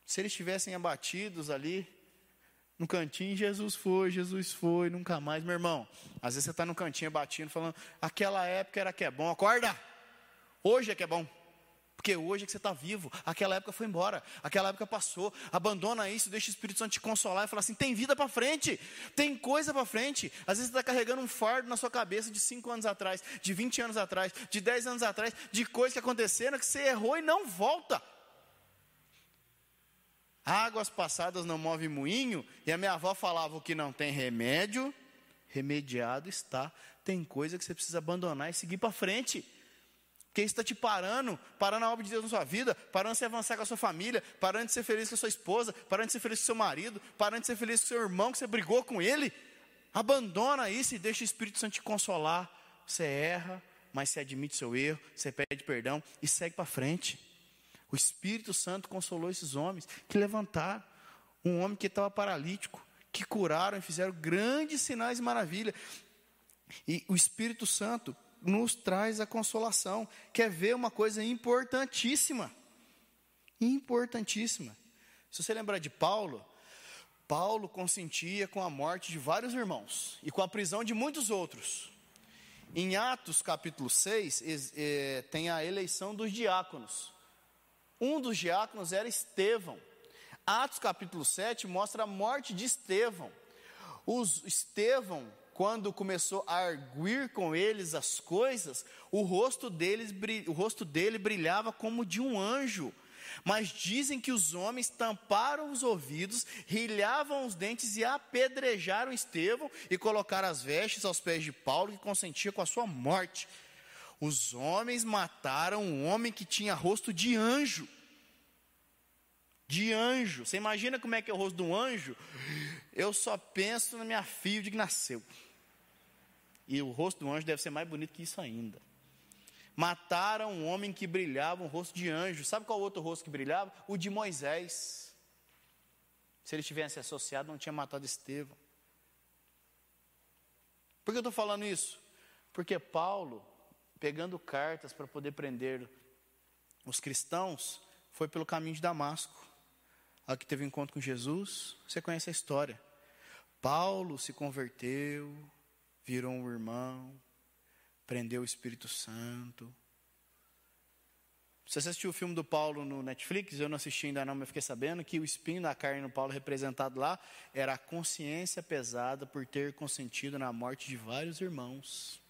Speaker 1: Se eles estivessem abatidos ali, no cantinho, Jesus foi, Jesus foi, nunca mais. Meu irmão, às vezes você está no cantinho abatido, falando, aquela época era que é bom, acorda! Hoje é que é bom. Porque hoje é que você está vivo. Aquela época foi embora. Aquela época passou. Abandona isso, deixa o Espírito Santo te consolar e falar assim: tem vida para frente, tem coisa para frente. Às vezes você está carregando um fardo na sua cabeça de 5 anos atrás, de 20 anos atrás, de 10 anos atrás, de coisas que aconteceram que você errou e não volta. Águas passadas não movem moinho, e a minha avó falava: o que não tem remédio, remediado está. Tem coisa que você precisa abandonar e seguir para frente. Porque isso está te parando, parando a obra de Deus na sua vida, parando de se avançar com a sua família, parando de ser feliz com a sua esposa, parando de ser feliz com o seu marido, parando de ser feliz com o seu irmão que você brigou com ele. Abandona isso e deixa o Espírito Santo te consolar. Você erra, mas você admite seu erro, você pede perdão e segue para frente. O Espírito Santo consolou esses homens que levantaram. Um homem que estava paralítico, que curaram e fizeram grandes sinais e maravilhas. E o Espírito Santo nos traz a consolação. Quer ver uma coisa importantíssima? Importantíssima. Se você lembrar de Paulo, Paulo consentia com a morte de vários irmãos e com a prisão de muitos outros. Em Atos capítulo 6, é, tem a eleição dos diáconos. Um dos diáconos era Estevão. Atos capítulo 7 mostra a morte de Estevão. Os Estevão quando começou a arguir com eles as coisas, o rosto, deles, o rosto dele brilhava como de um anjo. Mas dizem que os homens tamparam os ouvidos, rilhavam os dentes e apedrejaram Estevão e colocaram as vestes aos pés de Paulo, que consentia com a sua morte. Os homens mataram um homem que tinha rosto de anjo. De anjo. Você imagina como é que é o rosto de um anjo? Eu só penso na minha filha de que nasceu. E o rosto do anjo deve ser mais bonito que isso ainda. Mataram um homem que brilhava, um rosto de anjo. Sabe qual outro rosto que brilhava? O de Moisés. Se ele tivesse associado, não tinha matado Estevão. Por que eu estou falando isso? Porque Paulo, pegando cartas para poder prender os cristãos, foi pelo caminho de Damasco. Aqui teve um encontro com Jesus, você conhece a história. Paulo se converteu, virou um irmão, prendeu o Espírito Santo. Você assistiu o filme do Paulo no Netflix? Eu não assisti ainda não, mas fiquei sabendo que o espinho da carne no Paulo representado lá era a consciência pesada por ter consentido na morte de vários irmãos.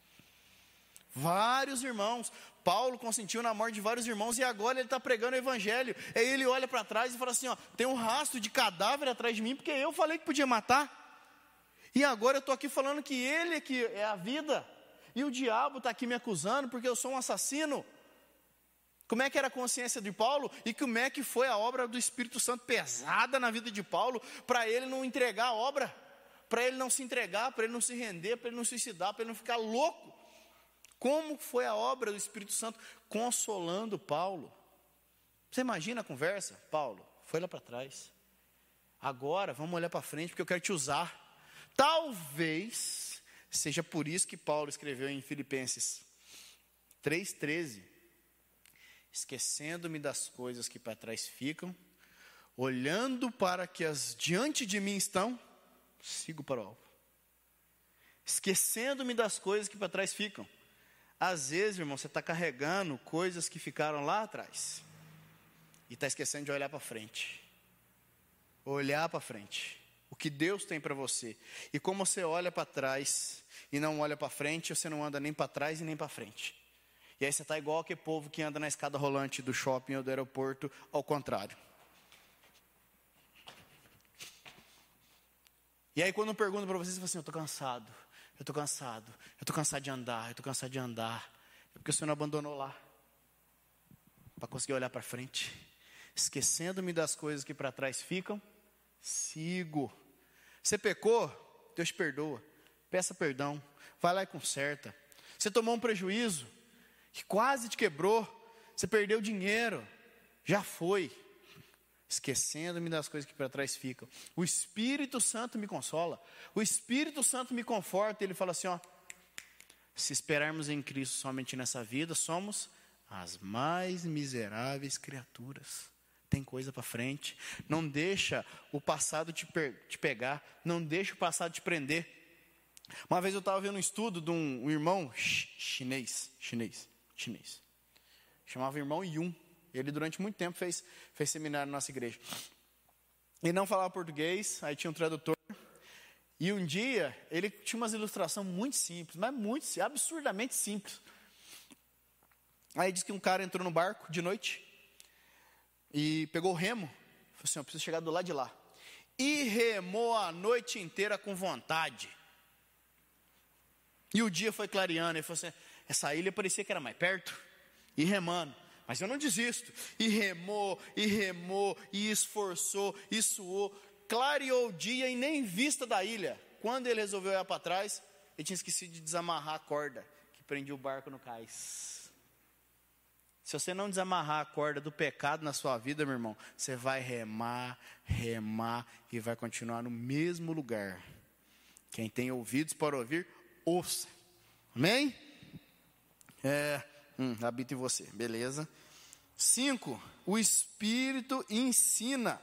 Speaker 1: Vários irmãos. Paulo consentiu na morte de vários irmãos e agora ele está pregando o evangelho. Aí ele olha para trás e fala assim: ó, tem um rastro de cadáver atrás de mim, porque eu falei que podia matar. E agora eu estou aqui falando que ele é que é a vida. E o diabo está aqui me acusando porque eu sou um assassino. Como é que era a consciência de Paulo e como é que foi a obra do Espírito Santo pesada na vida de Paulo para ele não entregar a obra, para ele não se entregar, para ele não se render, para ele não suicidar, para ele não ficar louco. Como foi a obra do Espírito Santo consolando Paulo? Você imagina a conversa? Paulo, foi lá para trás. Agora vamos olhar para frente porque eu quero te usar. Talvez seja por isso que Paulo escreveu em Filipenses 3,13: Esquecendo-me das coisas que para trás ficam, olhando para que as diante de mim estão, sigo para o alvo. Esquecendo-me das coisas que para trás ficam. Às vezes, irmão, você está carregando coisas que ficaram lá atrás e está esquecendo de olhar para frente. Olhar para frente o que Deus tem para você. E como você olha para trás e não olha para frente, você não anda nem para trás e nem para frente. E aí você está igual aquele povo que anda na escada rolante do shopping ou do aeroporto, ao contrário. E aí quando eu pergunto para vocês, você fala assim, eu estou cansado, eu estou cansado, eu estou cansado de andar, eu estou cansado de andar. É porque o Senhor não abandonou lá. Para conseguir olhar para frente. Esquecendo-me das coisas que para trás ficam, sigo. Você pecou? Deus perdoa. Peça perdão. Vai lá e conserta. Você tomou um prejuízo que quase te quebrou. Você perdeu dinheiro. Já foi. Esquecendo-me das coisas que para trás ficam. O Espírito Santo me consola. O Espírito Santo me conforta. Ele fala assim: ó. Se esperarmos em Cristo somente nessa vida, somos as mais miseráveis criaturas. Tem coisa para frente. Não deixa o passado te, te, pegar. Não deixa o passado te prender. Uma vez eu estava vendo um estudo de um, um irmão chinês, chinês, chinês. Chamava irmão Yun. Ele durante muito tempo fez, fez seminário na nossa igreja. Ele não falava português, aí tinha um tradutor. E um dia ele tinha umas ilustrações muito simples, mas muito absurdamente simples. Aí diz que um cara entrou no barco de noite e pegou o remo. Falou assim: Eu preciso chegar do lado de lá. E remou a noite inteira com vontade. E o dia foi clareando. Ele falou assim: Essa ilha parecia que era mais perto. E remando. Mas eu não desisto. E remou, e remou, e esforçou, e suou. Clareou o dia e nem vista da ilha. Quando ele resolveu olhar para trás, ele tinha esquecido de desamarrar a corda que prendia o barco no cais. Se você não desamarrar a corda do pecado na sua vida, meu irmão, você vai remar, remar e vai continuar no mesmo lugar. Quem tem ouvidos para ouvir, ouça. Amém? É, hum, habita em você, beleza. Cinco, o Espírito ensina.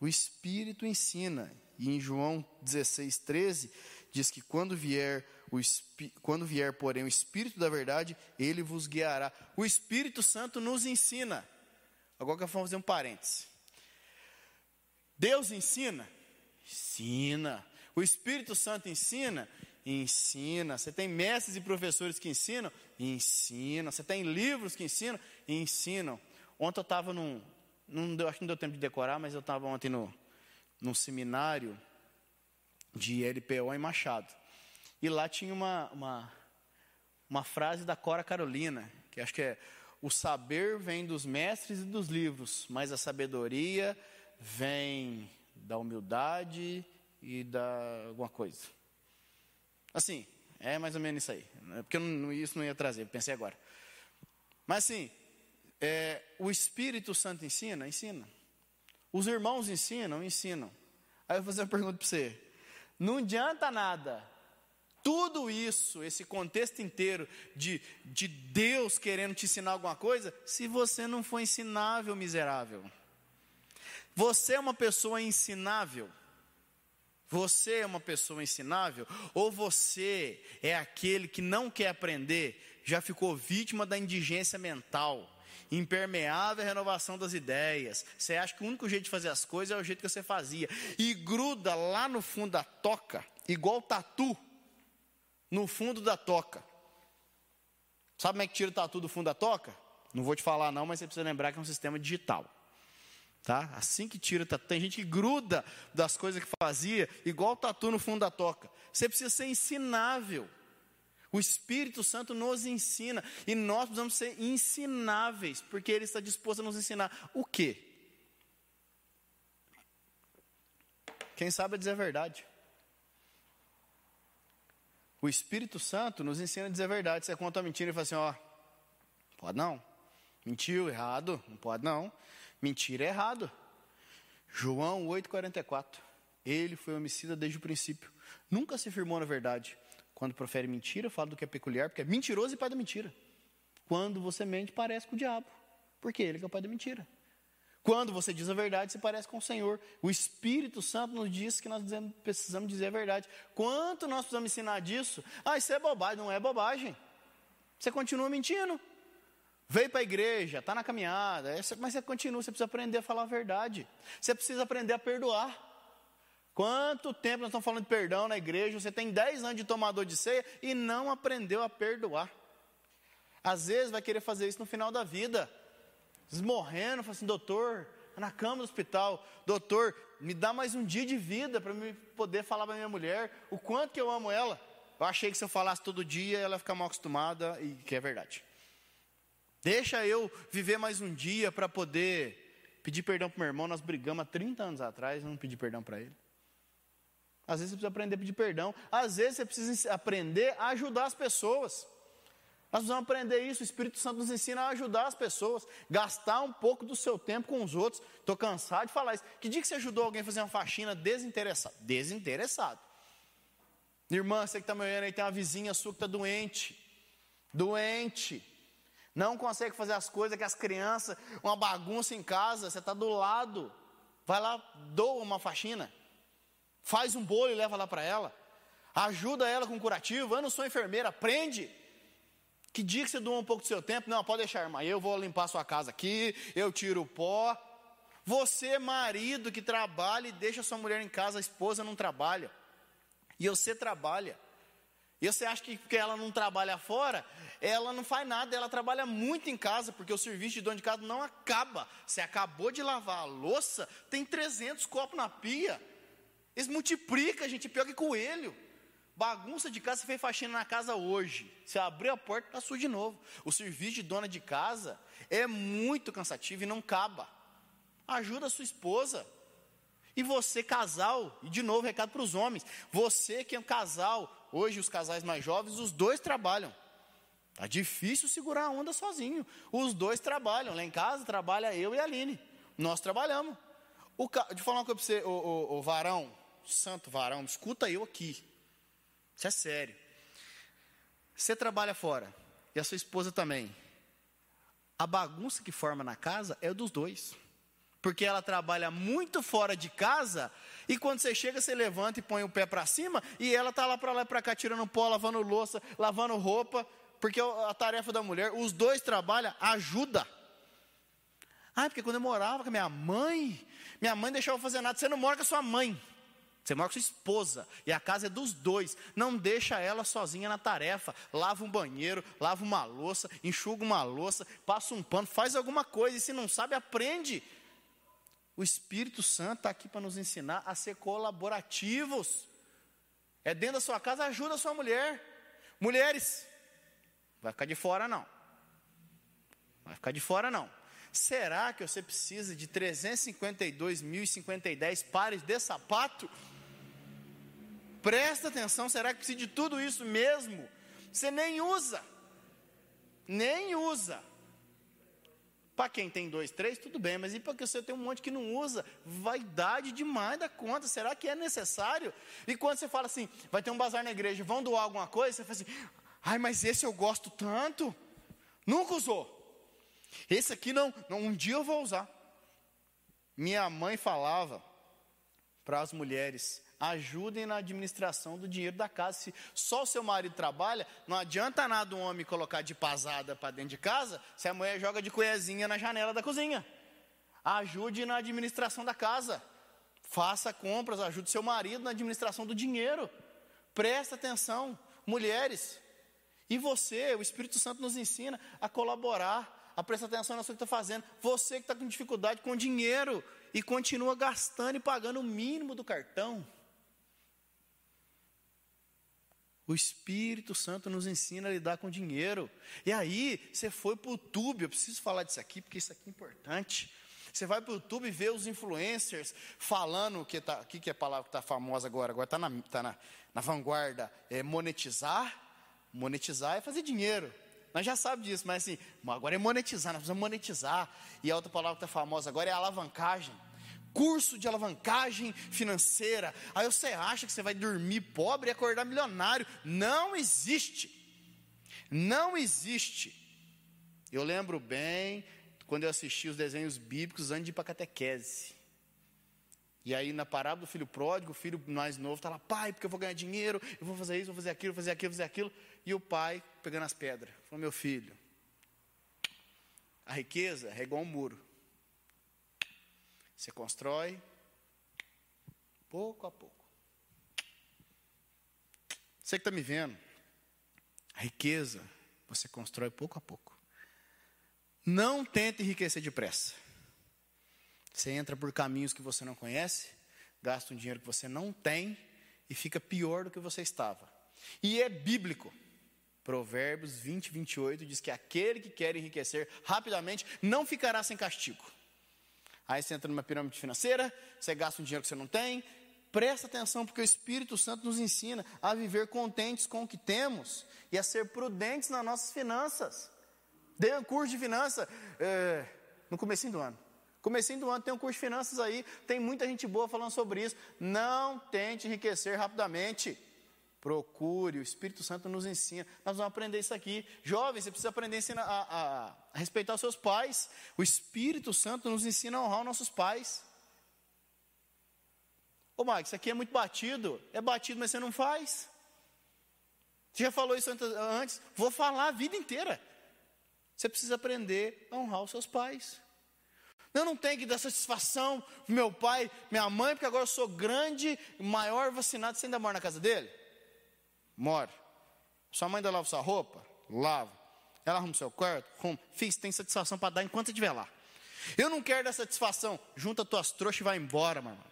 Speaker 1: O Espírito ensina. E em João 16, 13, diz que quando vier o quando vier, porém, o Espírito da verdade, ele vos guiará. O Espírito Santo nos ensina. Agora que vou fazer um parêntese. Deus ensina? Ensina. O Espírito Santo ensina? Ensina. Você tem mestres e professores que ensinam? Ensina. Você tem livros que ensinam? Ensinam. Ontem eu estava num. Não deu, acho que não deu tempo de decorar, mas eu estava ontem no, num seminário de LPO em Machado. E lá tinha uma, uma, uma frase da Cora Carolina, que acho que é: O saber vem dos mestres e dos livros, mas a sabedoria vem da humildade e da alguma coisa. Assim, é mais ou menos isso aí. Né? Porque não, isso não ia trazer, pensei agora. Mas assim, é, o Espírito Santo ensina? Ensina. Os irmãos ensinam? Ensinam. Aí eu vou fazer uma pergunta para você. Não adianta nada tudo isso, esse contexto inteiro de, de Deus querendo te ensinar alguma coisa, se você não for ensinável, miserável. Você é uma pessoa ensinável. Você é uma pessoa ensinável? Ou você é aquele que não quer aprender, já ficou vítima da indigência mental, impermeável à renovação das ideias? Você acha que o único jeito de fazer as coisas é o jeito que você fazia, e gruda lá no fundo da toca, igual tatu no fundo da toca. Sabe como é que tira o tatu do fundo da toca? Não vou te falar não, mas você precisa lembrar que é um sistema digital. Tá? Assim que tira tatu, tem gente que gruda das coisas que fazia, igual o tatu no fundo da toca. Você precisa ser ensinável. O Espírito Santo nos ensina e nós precisamos ser ensináveis, porque Ele está disposto a nos ensinar o quê? Quem sabe dizer a verdade. O Espírito Santo nos ensina a dizer a verdade. Você conta uma mentira e fala assim: ó, pode não. Mentiu, errado, não pode não. Mentira é errado. João 8,44. Ele foi homicida desde o princípio. Nunca se firmou na verdade. Quando profere mentira, fala do que é peculiar, porque é mentiroso e pai da mentira. Quando você mente, parece com o diabo. Porque ele é o pai da mentira. Quando você diz a verdade, se parece com o Senhor. O Espírito Santo nos diz que nós precisamos dizer a verdade. Quanto nós precisamos ensinar disso? Ah, isso é bobagem. Não é bobagem. Você continua mentindo. Veio para a igreja, está na caminhada, mas você continua, você precisa aprender a falar a verdade. Você precisa aprender a perdoar. Quanto tempo nós estamos falando de perdão na igreja? Você tem 10 anos de tomador de ceia e não aprendeu a perdoar. Às vezes vai querer fazer isso no final da vida morrendo, falando assim, doutor, na cama do hospital, doutor, me dá mais um dia de vida para me poder falar para minha mulher o quanto que eu amo ela. eu achei que se eu falasse todo dia, ela ia ficar mal acostumada, e que é verdade. Deixa eu viver mais um dia para poder pedir perdão para meu irmão. Nós brigamos há 30 anos atrás, não pedi perdão para ele. Às vezes você precisa aprender a pedir perdão. Às vezes você precisa aprender a ajudar as pessoas. Nós precisamos aprender isso. O Espírito Santo nos ensina a ajudar as pessoas, gastar um pouco do seu tempo com os outros. Estou cansado de falar isso. Que dia que você ajudou alguém a fazer uma faxina desinteressado? Desinteressado. Irmã, você que está me olhando aí, tem uma vizinha sua que está doente. Doente. Não consegue fazer as coisas que as crianças, uma bagunça em casa, você está do lado. Vai lá, doa uma faxina. Faz um bolo e leva lá para ela. Ajuda ela com curativo. Eu não sou enfermeira, aprende. Que dia que você doa um pouco do seu tempo? Não, pode deixar, irmã. Eu vou limpar sua casa aqui, eu tiro o pó. Você, marido que trabalha e deixa sua mulher em casa, a esposa não trabalha. E você trabalha. E você acha que porque ela não trabalha fora, ela não faz nada, ela trabalha muito em casa, porque o serviço de dono de casa não acaba. Você acabou de lavar a louça, tem 300 copos na pia. Eles multiplicam, gente, pior que coelho. Bagunça de casa, você fez faxina na casa hoje. Você abriu a porta, está sujo de novo. O serviço de dona de casa é muito cansativo e não acaba. Ajuda a sua esposa. E você, casal, e de novo, recado para os homens. Você que é um casal, hoje os casais mais jovens, os dois trabalham. Está difícil segurar a onda sozinho. Os dois trabalham. Lá em casa trabalha eu e a Aline. Nós trabalhamos. O, de falar uma coisa para você, o, o, o varão, santo varão, escuta eu aqui. Isso é sério. Você trabalha fora e a sua esposa também. A bagunça que forma na casa é dos dois. Porque ela trabalha muito fora de casa e quando você chega, você levanta e põe o pé para cima e ela está lá para lá e para cá tirando pó, lavando louça, lavando roupa, porque a tarefa da mulher, os dois trabalham, ajuda. Ah, porque quando eu morava com a minha mãe, minha mãe deixava eu fazer nada. Você não mora com a sua mãe. Você mora com sua esposa e a casa é dos dois. Não deixa ela sozinha na tarefa. Lava um banheiro, lava uma louça, enxuga uma louça, passa um pano, faz alguma coisa. E se não sabe, aprende. O Espírito Santo está aqui para nos ensinar a ser colaborativos. É dentro da sua casa, ajuda a sua mulher. Mulheres, vai ficar de fora não. Vai ficar de fora não. Será que você precisa de 352.050 pares de sapato? Presta atenção, será que precisa de tudo isso mesmo? Você nem usa, nem usa. Para quem tem dois, três, tudo bem, mas e para que você tem um monte que não usa? Vaidade demais da conta, será que é necessário? E quando você fala assim, vai ter um bazar na igreja, vão doar alguma coisa, você fala assim, ai, mas esse eu gosto tanto, nunca usou. Esse aqui não, não, um dia eu vou usar. Minha mãe falava para as mulheres: ajudem na administração do dinheiro da casa. Se só o seu marido trabalha, não adianta nada um homem colocar de pasada para dentro de casa, se a mulher joga de colherzinha na janela da cozinha. Ajude na administração da casa. Faça compras, ajude seu marido na administração do dinheiro. Presta atenção, mulheres. E você, o Espírito Santo nos ensina a colaborar a prestar atenção na sua que está fazendo. Você que está com dificuldade com dinheiro e continua gastando e pagando o mínimo do cartão. O Espírito Santo nos ensina a lidar com dinheiro. E aí, você foi para o YouTube, eu preciso falar disso aqui, porque isso aqui é importante. Você vai para o YouTube e vê os influencers falando, que tá, que, que é a palavra que está famosa agora, agora está na, tá na, na vanguarda, é monetizar. Monetizar é fazer dinheiro. Nós já sabemos disso, mas assim, agora é monetizar, nós precisamos monetizar. E a outra palavra que está famosa agora é alavancagem. Curso de alavancagem financeira. Aí você acha que você vai dormir pobre e acordar milionário. Não existe. Não existe. Eu lembro bem quando eu assisti os desenhos bíblicos antes de ir para catequese. E aí, na parábola do filho pródigo, o filho mais novo está lá, pai, porque eu vou ganhar dinheiro, eu vou fazer isso, vou fazer aquilo, vou fazer aquilo, vou fazer aquilo. E o pai, pegando as pedras, falou: Meu filho, a riqueza é igual um muro. Você constrói pouco a pouco. Você que está me vendo, a riqueza você constrói pouco a pouco. Não tente enriquecer depressa. Você entra por caminhos que você não conhece, gasta um dinheiro que você não tem e fica pior do que você estava. E é bíblico. Provérbios 20, 28 diz que aquele que quer enriquecer rapidamente não ficará sem castigo. Aí você entra numa pirâmide financeira, você gasta um dinheiro que você não tem. Presta atenção, porque o Espírito Santo nos ensina a viver contentes com o que temos e a ser prudentes nas nossas finanças. Dei um curso de finanças é, no começo do ano. Comecinho do ano tem um curso de finanças aí, tem muita gente boa falando sobre isso. Não tente enriquecer rapidamente. Procure, o Espírito Santo nos ensina. Nós vamos aprender isso aqui. Jovens, você precisa aprender a, a, a, respeitar os seus pais. O Espírito Santo nos ensina a honrar os nossos pais. Ô, Mike, isso aqui é muito batido. É batido, mas você não faz. Você já falou isso antes? Vou falar a vida inteira. Você precisa aprender a honrar os seus pais. Eu não tenho que dar satisfação para meu pai, minha mãe, porque agora eu sou grande, maior, vacinado. Você ainda mora na casa dele? Mora. Sua mãe ainda lava sua roupa? Lava. Ela arruma seu quarto? Arruma. Fiz, tem satisfação para dar enquanto estiver lá. Eu não quero dar satisfação. Junta tuas trouxas e vai embora, meu irmão.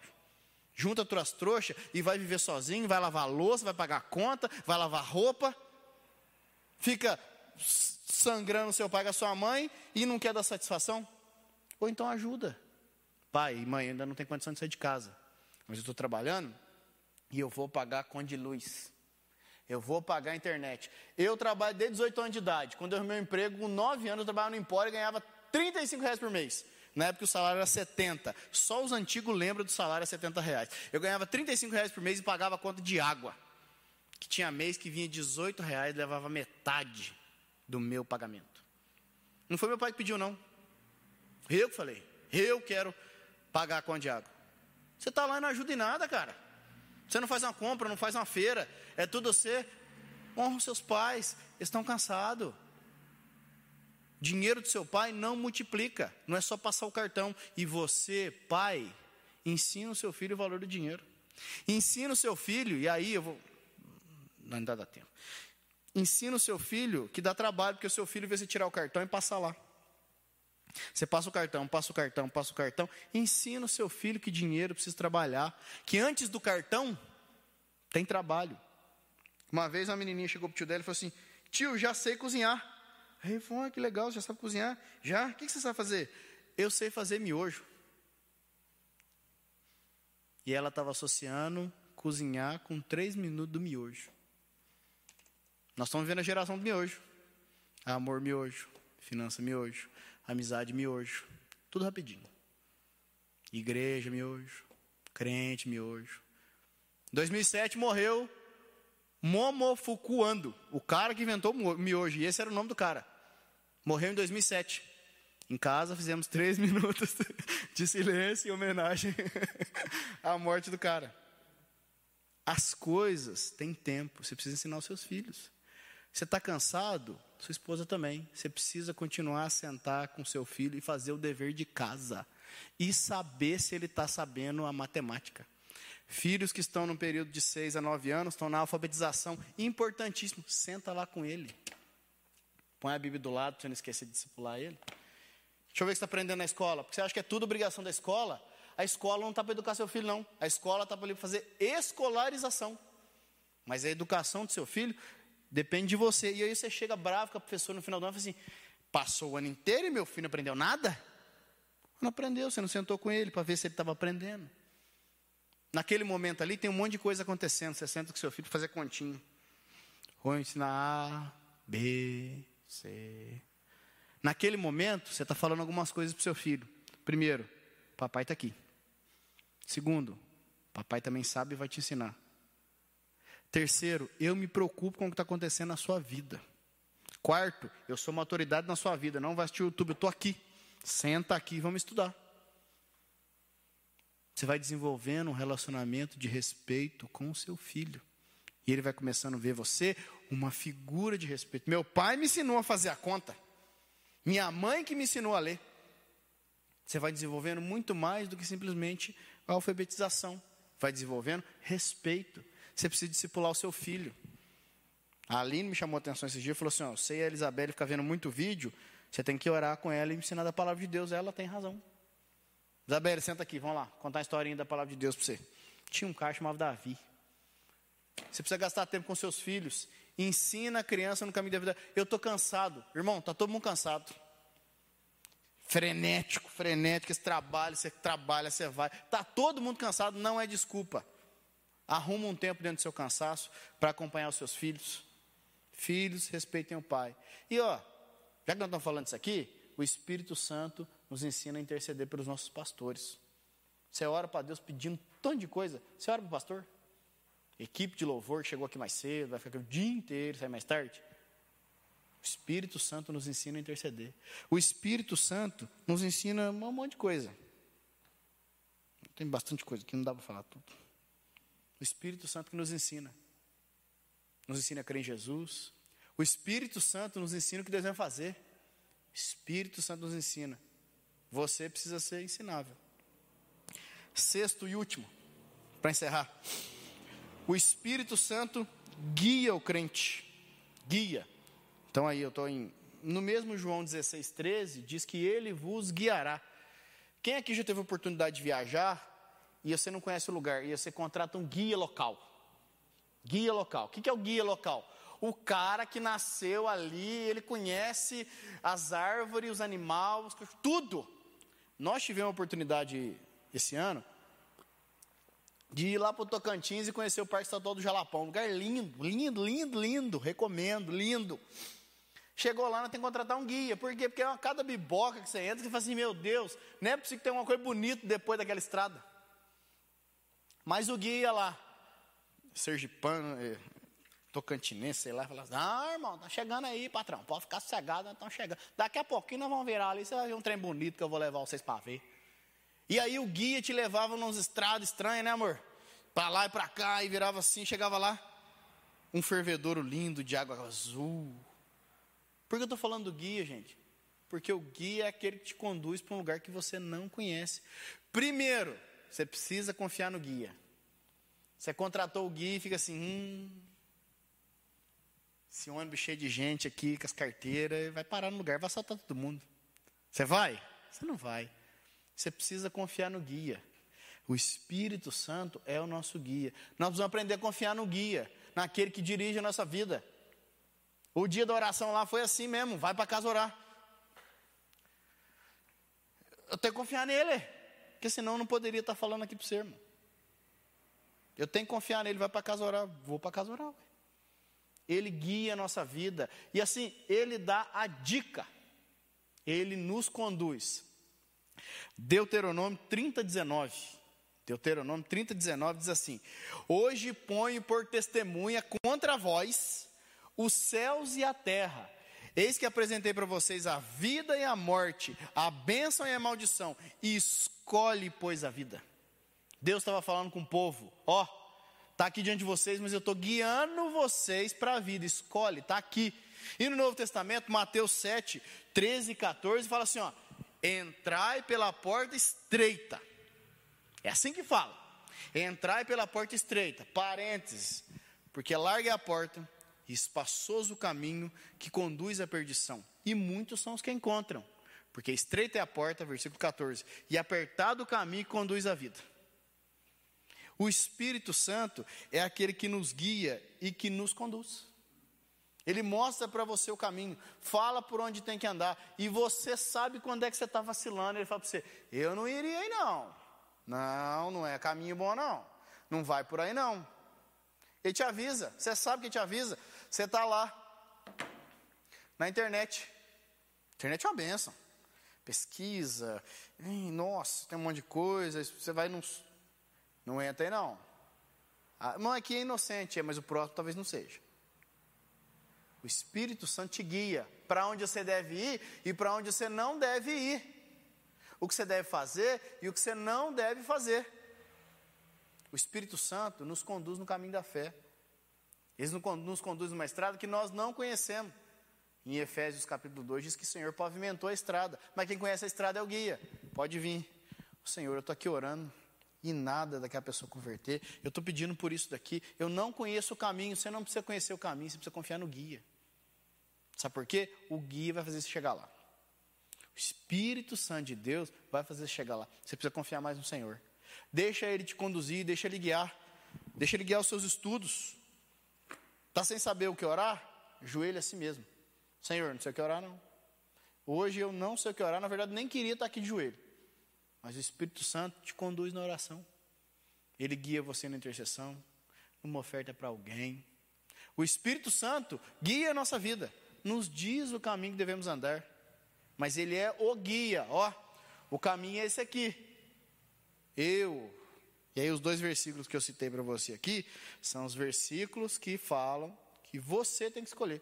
Speaker 1: Junta tuas trouxas e vai viver sozinho, vai lavar louça, vai pagar conta, vai lavar roupa. Fica sangrando seu pai com a sua mãe e não quer dar satisfação? Ou então ajuda. Pai e mãe, ainda não tem condição de sair de casa. Mas eu estou trabalhando e eu vou pagar a conta de luz. Eu vou pagar a internet. Eu trabalho desde 18 anos de idade. Quando eu um emprego, com 9 anos, eu trabalhava no Empório e ganhava 35 reais por mês. Na época o salário era 70. Só os antigos lembram do salário a 70 reais. Eu ganhava 35 reais por mês e pagava a conta de água. Que tinha mês que vinha 18 reais e levava metade do meu pagamento. Não foi meu pai que pediu, não. Eu que falei. Eu quero pagar a conta de água. Você está lá e não ajuda em nada, cara. Você não faz uma compra, não faz uma feira. É tudo você. Honra os seus pais. Eles estão cansados. Dinheiro do seu pai não multiplica. Não é só passar o cartão. E você, pai, ensina o seu filho o valor do dinheiro. Ensina o seu filho, e aí eu vou. Não dá tempo. Ensina o seu filho que dá trabalho, porque o seu filho vê você tirar o cartão e passar lá. Você passa o cartão, passa o cartão, passa o cartão. Ensina o seu filho que dinheiro precisa trabalhar. Que antes do cartão, tem trabalho. Uma vez uma menininha chegou para o tio dela e falou assim: Tio, já sei cozinhar. Aí ele falou: ah, que legal, já sabe cozinhar? Já? O que você sabe fazer? Eu sei fazer miojo. E ela estava associando cozinhar com três minutos do miojo. Nós estamos vendo a geração do miojo. Amor miojo, finança miojo, amizade miojo. Tudo rapidinho. Igreja miojo, crente miojo. Em 2007 morreu Momofuku Ando, o cara que inventou miojo. E esse era o nome do cara. Morreu em 2007. Em casa fizemos três minutos de silêncio em homenagem à morte do cara. As coisas têm tempo. Você precisa ensinar os seus filhos. Você está cansado? Sua esposa também. Você precisa continuar a sentar com seu filho e fazer o dever de casa. E saber se ele está sabendo a matemática. Filhos que estão no período de 6 a 9 anos, estão na alfabetização. Importantíssimo. Senta lá com ele. Põe a Bíblia do lado para você não esquecer de discipular ele. Deixa eu ver o que você está aprendendo na escola. Porque você acha que é tudo obrigação da escola? A escola não está para educar seu filho, não. A escola está para fazer escolarização. Mas a educação do seu filho Depende de você. E aí você chega bravo com a professora no final do ano e fala assim: passou o ano inteiro e meu filho não aprendeu nada? Não aprendeu, você não sentou com ele para ver se ele estava aprendendo. Naquele momento ali tem um monte de coisa acontecendo. Você senta com seu filho para fazer continho. Vou ensinar A, B, C. Naquele momento, você está falando algumas coisas para o seu filho. Primeiro, papai está aqui. Segundo, papai também sabe e vai te ensinar. Terceiro, eu me preocupo com o que está acontecendo na sua vida. Quarto, eu sou uma autoridade na sua vida. Não vai assistir o YouTube, eu estou aqui. Senta aqui e vamos estudar. Você vai desenvolvendo um relacionamento de respeito com o seu filho. E ele vai começando a ver você uma figura de respeito. Meu pai me ensinou a fazer a conta. Minha mãe que me ensinou a ler. Você vai desenvolvendo muito mais do que simplesmente a alfabetização. Vai desenvolvendo respeito. Você precisa discipular o seu filho. A Aline me chamou a atenção esses dias e falou assim: ó, você e a Elizabeth ficar vendo muito vídeo, você tem que orar com ela e ensinar da palavra de Deus. Ela tem razão. Isabelle, senta aqui, vamos lá, contar a historinha da palavra de Deus para você. Tinha um cara chamado Davi. Você precisa gastar tempo com seus filhos. Ensina a criança no caminho da vida. Eu estou cansado. Irmão, está todo mundo cansado. Frenético, frenético, esse trabalho, você trabalha, você vai. Está todo mundo cansado, não é desculpa. Arruma um tempo dentro do seu cansaço para acompanhar os seus filhos. Filhos, respeitem o pai. E ó, já que nós estamos falando isso aqui, o Espírito Santo nos ensina a interceder pelos nossos pastores. Você ora para Deus pedindo um tanto de coisa. Você ora para o pastor? Equipe de louvor chegou aqui mais cedo, vai ficar aqui o dia inteiro, sai mais tarde. O Espírito Santo nos ensina a interceder. O Espírito Santo nos ensina um monte de coisa. Tem bastante coisa que não dá para falar tudo. O Espírito Santo que nos ensina. Nos ensina a crer em Jesus. O Espírito Santo nos ensina o que devemos fazer. O Espírito Santo nos ensina. Você precisa ser ensinável. Sexto e último, para encerrar. O Espírito Santo guia o crente. Guia. Então aí eu estou em. No mesmo João 16, 13, diz que ele vos guiará. Quem aqui já teve oportunidade de viajar e você não conhece o lugar e você contrata um guia local? Guia local. O que é o guia local? O cara que nasceu ali, ele conhece as árvores, os animais, tudo. Nós tivemos a oportunidade esse ano de ir lá para o Tocantins e conhecer o Parque Estadual do Jalapão. Um lugar lindo, lindo, lindo, lindo. Recomendo, lindo. Chegou lá, não tem que contratar um guia. Por quê? Porque é uma cada biboca que você entra, você fala assim, meu Deus, não é possível que tenha uma coisa bonita depois daquela estrada. Mas o guia lá, sergipano, eh, tocantinense, sei lá, fala assim, ah, irmão, tá chegando aí, patrão, pode ficar sossegado, nós estamos chegando. Daqui a pouquinho nós vamos virar ali, você vai ver um trem bonito que eu vou levar vocês para ver. E aí o guia te levava nos estradas estranhas, né, amor? Para lá e para cá, e virava assim, chegava lá, um fervedouro lindo de água azul, por que eu estou falando do guia, gente? Porque o guia é aquele que te conduz para um lugar que você não conhece. Primeiro, você precisa confiar no guia. Você contratou o guia e fica assim: hum, esse ônibus cheio de gente aqui com as carteiras, vai parar no lugar, vai assaltar todo mundo. Você vai? Você não vai. Você precisa confiar no guia. O Espírito Santo é o nosso guia. Nós precisamos aprender a confiar no guia, naquele que dirige a nossa vida. O dia da oração lá foi assim mesmo, vai para casa orar. Eu tenho que confiar nele, porque senão eu não poderia estar falando aqui para você, irmão. Eu tenho que confiar nele, vai para casa orar, vou para casa orar. Ele guia a nossa vida, e assim, ele dá a dica, ele nos conduz. Deuteronômio 30, 19. Deuteronômio 30, 19 diz assim: Hoje ponho por testemunha contra vós os céus e a terra. Eis que apresentei para vocês a vida e a morte, a bênção e a maldição, e escolhe, pois, a vida. Deus estava falando com o povo: ó, está aqui diante de vocês, mas eu estou guiando vocês para a vida, escolhe, está aqui. E no Novo Testamento, Mateus 7, 13 e 14, fala assim: ó, entrai pela porta estreita. É assim que fala. Entrai pela porta estreita, parênteses, porque larga a porta espaçoso o caminho que conduz à perdição, e muitos são os que encontram, porque estreita é a porta, versículo 14, e apertado o caminho que conduz à vida. O Espírito Santo é aquele que nos guia e que nos conduz. Ele mostra para você o caminho, fala por onde tem que andar, e você sabe quando é que você está vacilando. Ele fala para você: Eu não iria aí, não. Não, não é caminho bom, não. Não vai por aí, não. Ele te avisa, você sabe que te avisa. Você está lá na internet. Internet é uma benção. Pesquisa, nossa, tem um monte de coisa. Você vai num. Não entra aí não. A mão aqui é inocente, mas o próximo talvez não seja. O Espírito Santo te guia para onde você deve ir e para onde você não deve ir. O que você deve fazer e o que você não deve fazer. O Espírito Santo nos conduz no caminho da fé. Eles nos conduzem numa estrada que nós não conhecemos. Em Efésios capítulo 2 diz que o Senhor pavimentou a estrada, mas quem conhece a estrada é o guia. Pode vir. Senhor, eu estou aqui orando e nada daquela pessoa converter. Eu estou pedindo por isso daqui. Eu não conheço o caminho. Você não precisa conhecer o caminho, você precisa confiar no guia. Sabe por quê? O guia vai fazer você chegar lá. O Espírito Santo de Deus vai fazer você chegar lá. Você precisa confiar mais no Senhor. Deixa ele te conduzir, deixa ele guiar. Deixa ele guiar os seus estudos. Está sem saber o que orar? Joelho a si mesmo. Senhor, não sei o que orar, não. Hoje eu não sei o que orar, na verdade nem queria estar aqui de joelho. Mas o Espírito Santo te conduz na oração. Ele guia você na intercessão, numa oferta para alguém. O Espírito Santo guia a nossa vida, nos diz o caminho que devemos andar. Mas ele é o guia, ó. O caminho é esse aqui. Eu. E aí os dois versículos que eu citei para você aqui são os versículos que falam que você tem que escolher.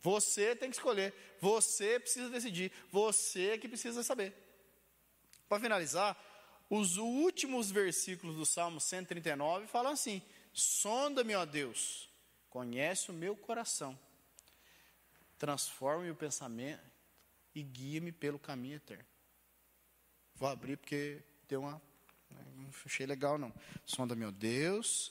Speaker 1: Você tem que escolher. Você precisa decidir. Você que precisa saber. Para finalizar, os últimos versículos do Salmo 139 falam assim: Sonda-me, ó Deus, conhece o meu coração, transforme o pensamento e guia-me pelo caminho eterno. Vou abrir porque deu uma. Não achei legal, não. Sonda-me, ó Deus,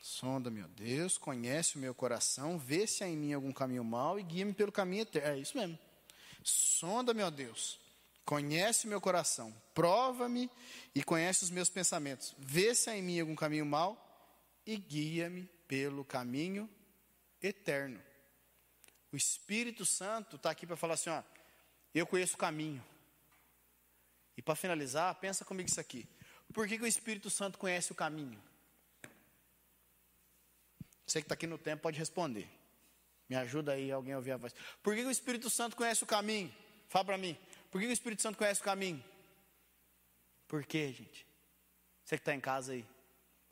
Speaker 1: sonda-me, ó Deus, conhece o meu coração, vê se há em mim algum caminho mau e guia-me pelo caminho eterno. É isso mesmo. Sonda-me, ó Deus Conhece o meu coração, prova-me e conhece os meus pensamentos. Vê se há em mim algum caminho mau e guia-me pelo caminho eterno. O Espírito Santo está aqui para falar assim: ó, eu conheço o caminho. E para finalizar, pensa comigo isso aqui. Por que, que o Espírito Santo conhece o caminho? Você que está aqui no tempo pode responder. Me ajuda aí, alguém ouvir a voz. Por que, que o Espírito Santo conhece o caminho? Fala para mim. Por que o Espírito Santo conhece o caminho? Por quê, gente? Você que está em casa aí,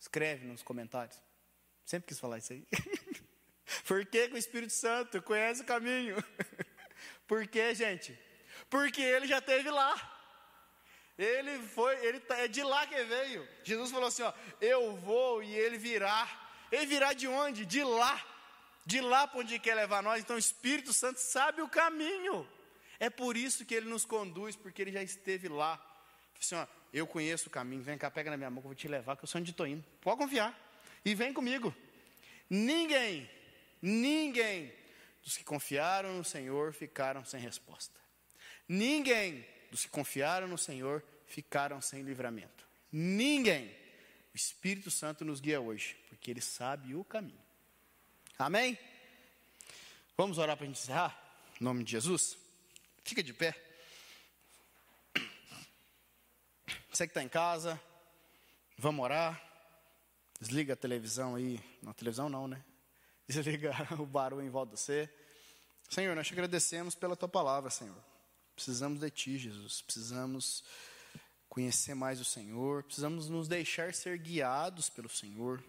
Speaker 1: escreve nos comentários. Sempre quis falar isso aí. Por que, o Espírito Santo conhece o caminho? Por quê, gente? Porque ele já esteve lá. Ele foi, ele tá, é de lá que veio. Jesus falou assim: ó, eu vou e ele virá. Ele virá de onde? De lá. De lá para onde quer levar nós. Então o Espírito Santo sabe o caminho. É por isso que ele nos conduz, porque ele já esteve lá. Assim, ó, eu conheço o caminho, vem cá, pega na minha mão que eu vou te levar, que eu sei onde estou indo. Pode confiar. E vem comigo. Ninguém, ninguém dos que confiaram no Senhor ficaram sem resposta. Ninguém dos que confiaram no Senhor ficaram sem livramento. Ninguém. O Espírito Santo nos guia hoje, porque ele sabe o caminho. Amém? Vamos orar para a gente encerrar? Em nome de Jesus? Fica de pé. Você que está em casa, vamos orar. Desliga a televisão aí. Não, televisão não, né? Desliga o barulho em volta de você. Senhor, nós te agradecemos pela tua palavra, Senhor. Precisamos de ti, Jesus. Precisamos conhecer mais o Senhor. Precisamos nos deixar ser guiados pelo Senhor.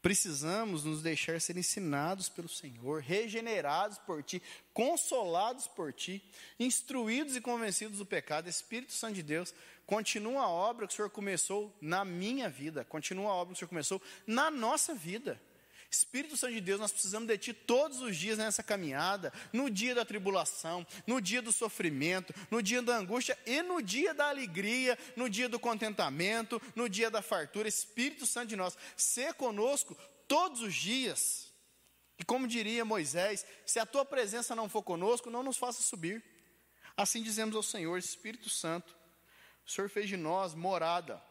Speaker 1: Precisamos nos deixar ser ensinados pelo Senhor, regenerados por Ti, consolados por Ti, instruídos e convencidos do pecado. Espírito Santo de Deus, continua a obra que o Senhor começou na minha vida, continua a obra que o Senhor começou na nossa vida. Espírito Santo de Deus, nós precisamos de Ti todos os dias nessa caminhada, no dia da tribulação, no dia do sofrimento, no dia da angústia e no dia da alegria, no dia do contentamento, no dia da fartura. Espírito Santo de nós, ser conosco todos os dias. E como diria Moisés, se a Tua presença não for conosco, não nos faça subir. Assim dizemos ao Senhor, Espírito Santo, o Senhor fez de nós morada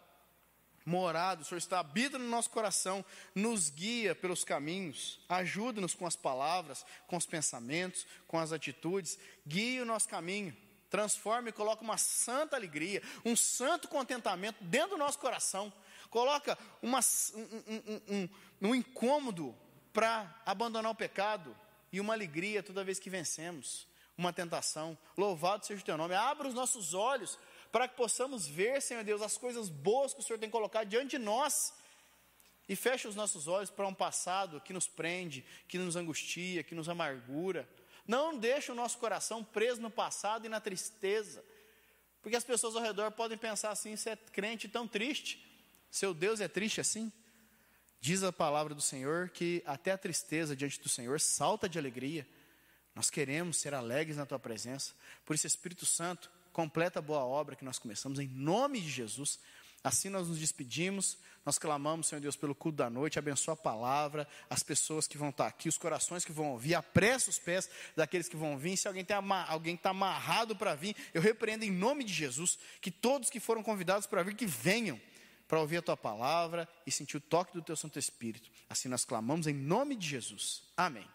Speaker 1: morado, o Senhor está habita no nosso coração, nos guia pelos caminhos, ajuda-nos com as palavras, com os pensamentos, com as atitudes, guia o nosso caminho, transforma e coloca uma santa alegria, um santo contentamento dentro do nosso coração, coloca uma, um, um, um, um incômodo para abandonar o pecado e uma alegria toda vez que vencemos, uma tentação. Louvado seja o teu nome. Abra os nossos olhos para que possamos ver, Senhor Deus, as coisas boas que o Senhor tem colocado diante de nós. E feche os nossos olhos para um passado que nos prende, que nos angustia, que nos amargura. Não deixe o nosso coração preso no passado e na tristeza. Porque as pessoas ao redor podem pensar assim: você é crente tão triste. Seu Deus é triste assim? Diz a palavra do Senhor que até a tristeza diante do Senhor salta de alegria. Nós queremos ser alegres na tua presença. Por isso, Espírito Santo, completa a boa obra que nós começamos, em nome de Jesus. Assim nós nos despedimos, nós clamamos, Senhor Deus, pelo culto da noite, abençoa a palavra, as pessoas que vão estar aqui, os corações que vão ouvir, apressa os pés daqueles que vão vir. Se alguém está alguém tá amarrado para vir, eu repreendo em nome de Jesus, que todos que foram convidados para vir, que venham, para ouvir a tua palavra e sentir o toque do teu Santo Espírito. Assim nós clamamos em nome de Jesus. Amém.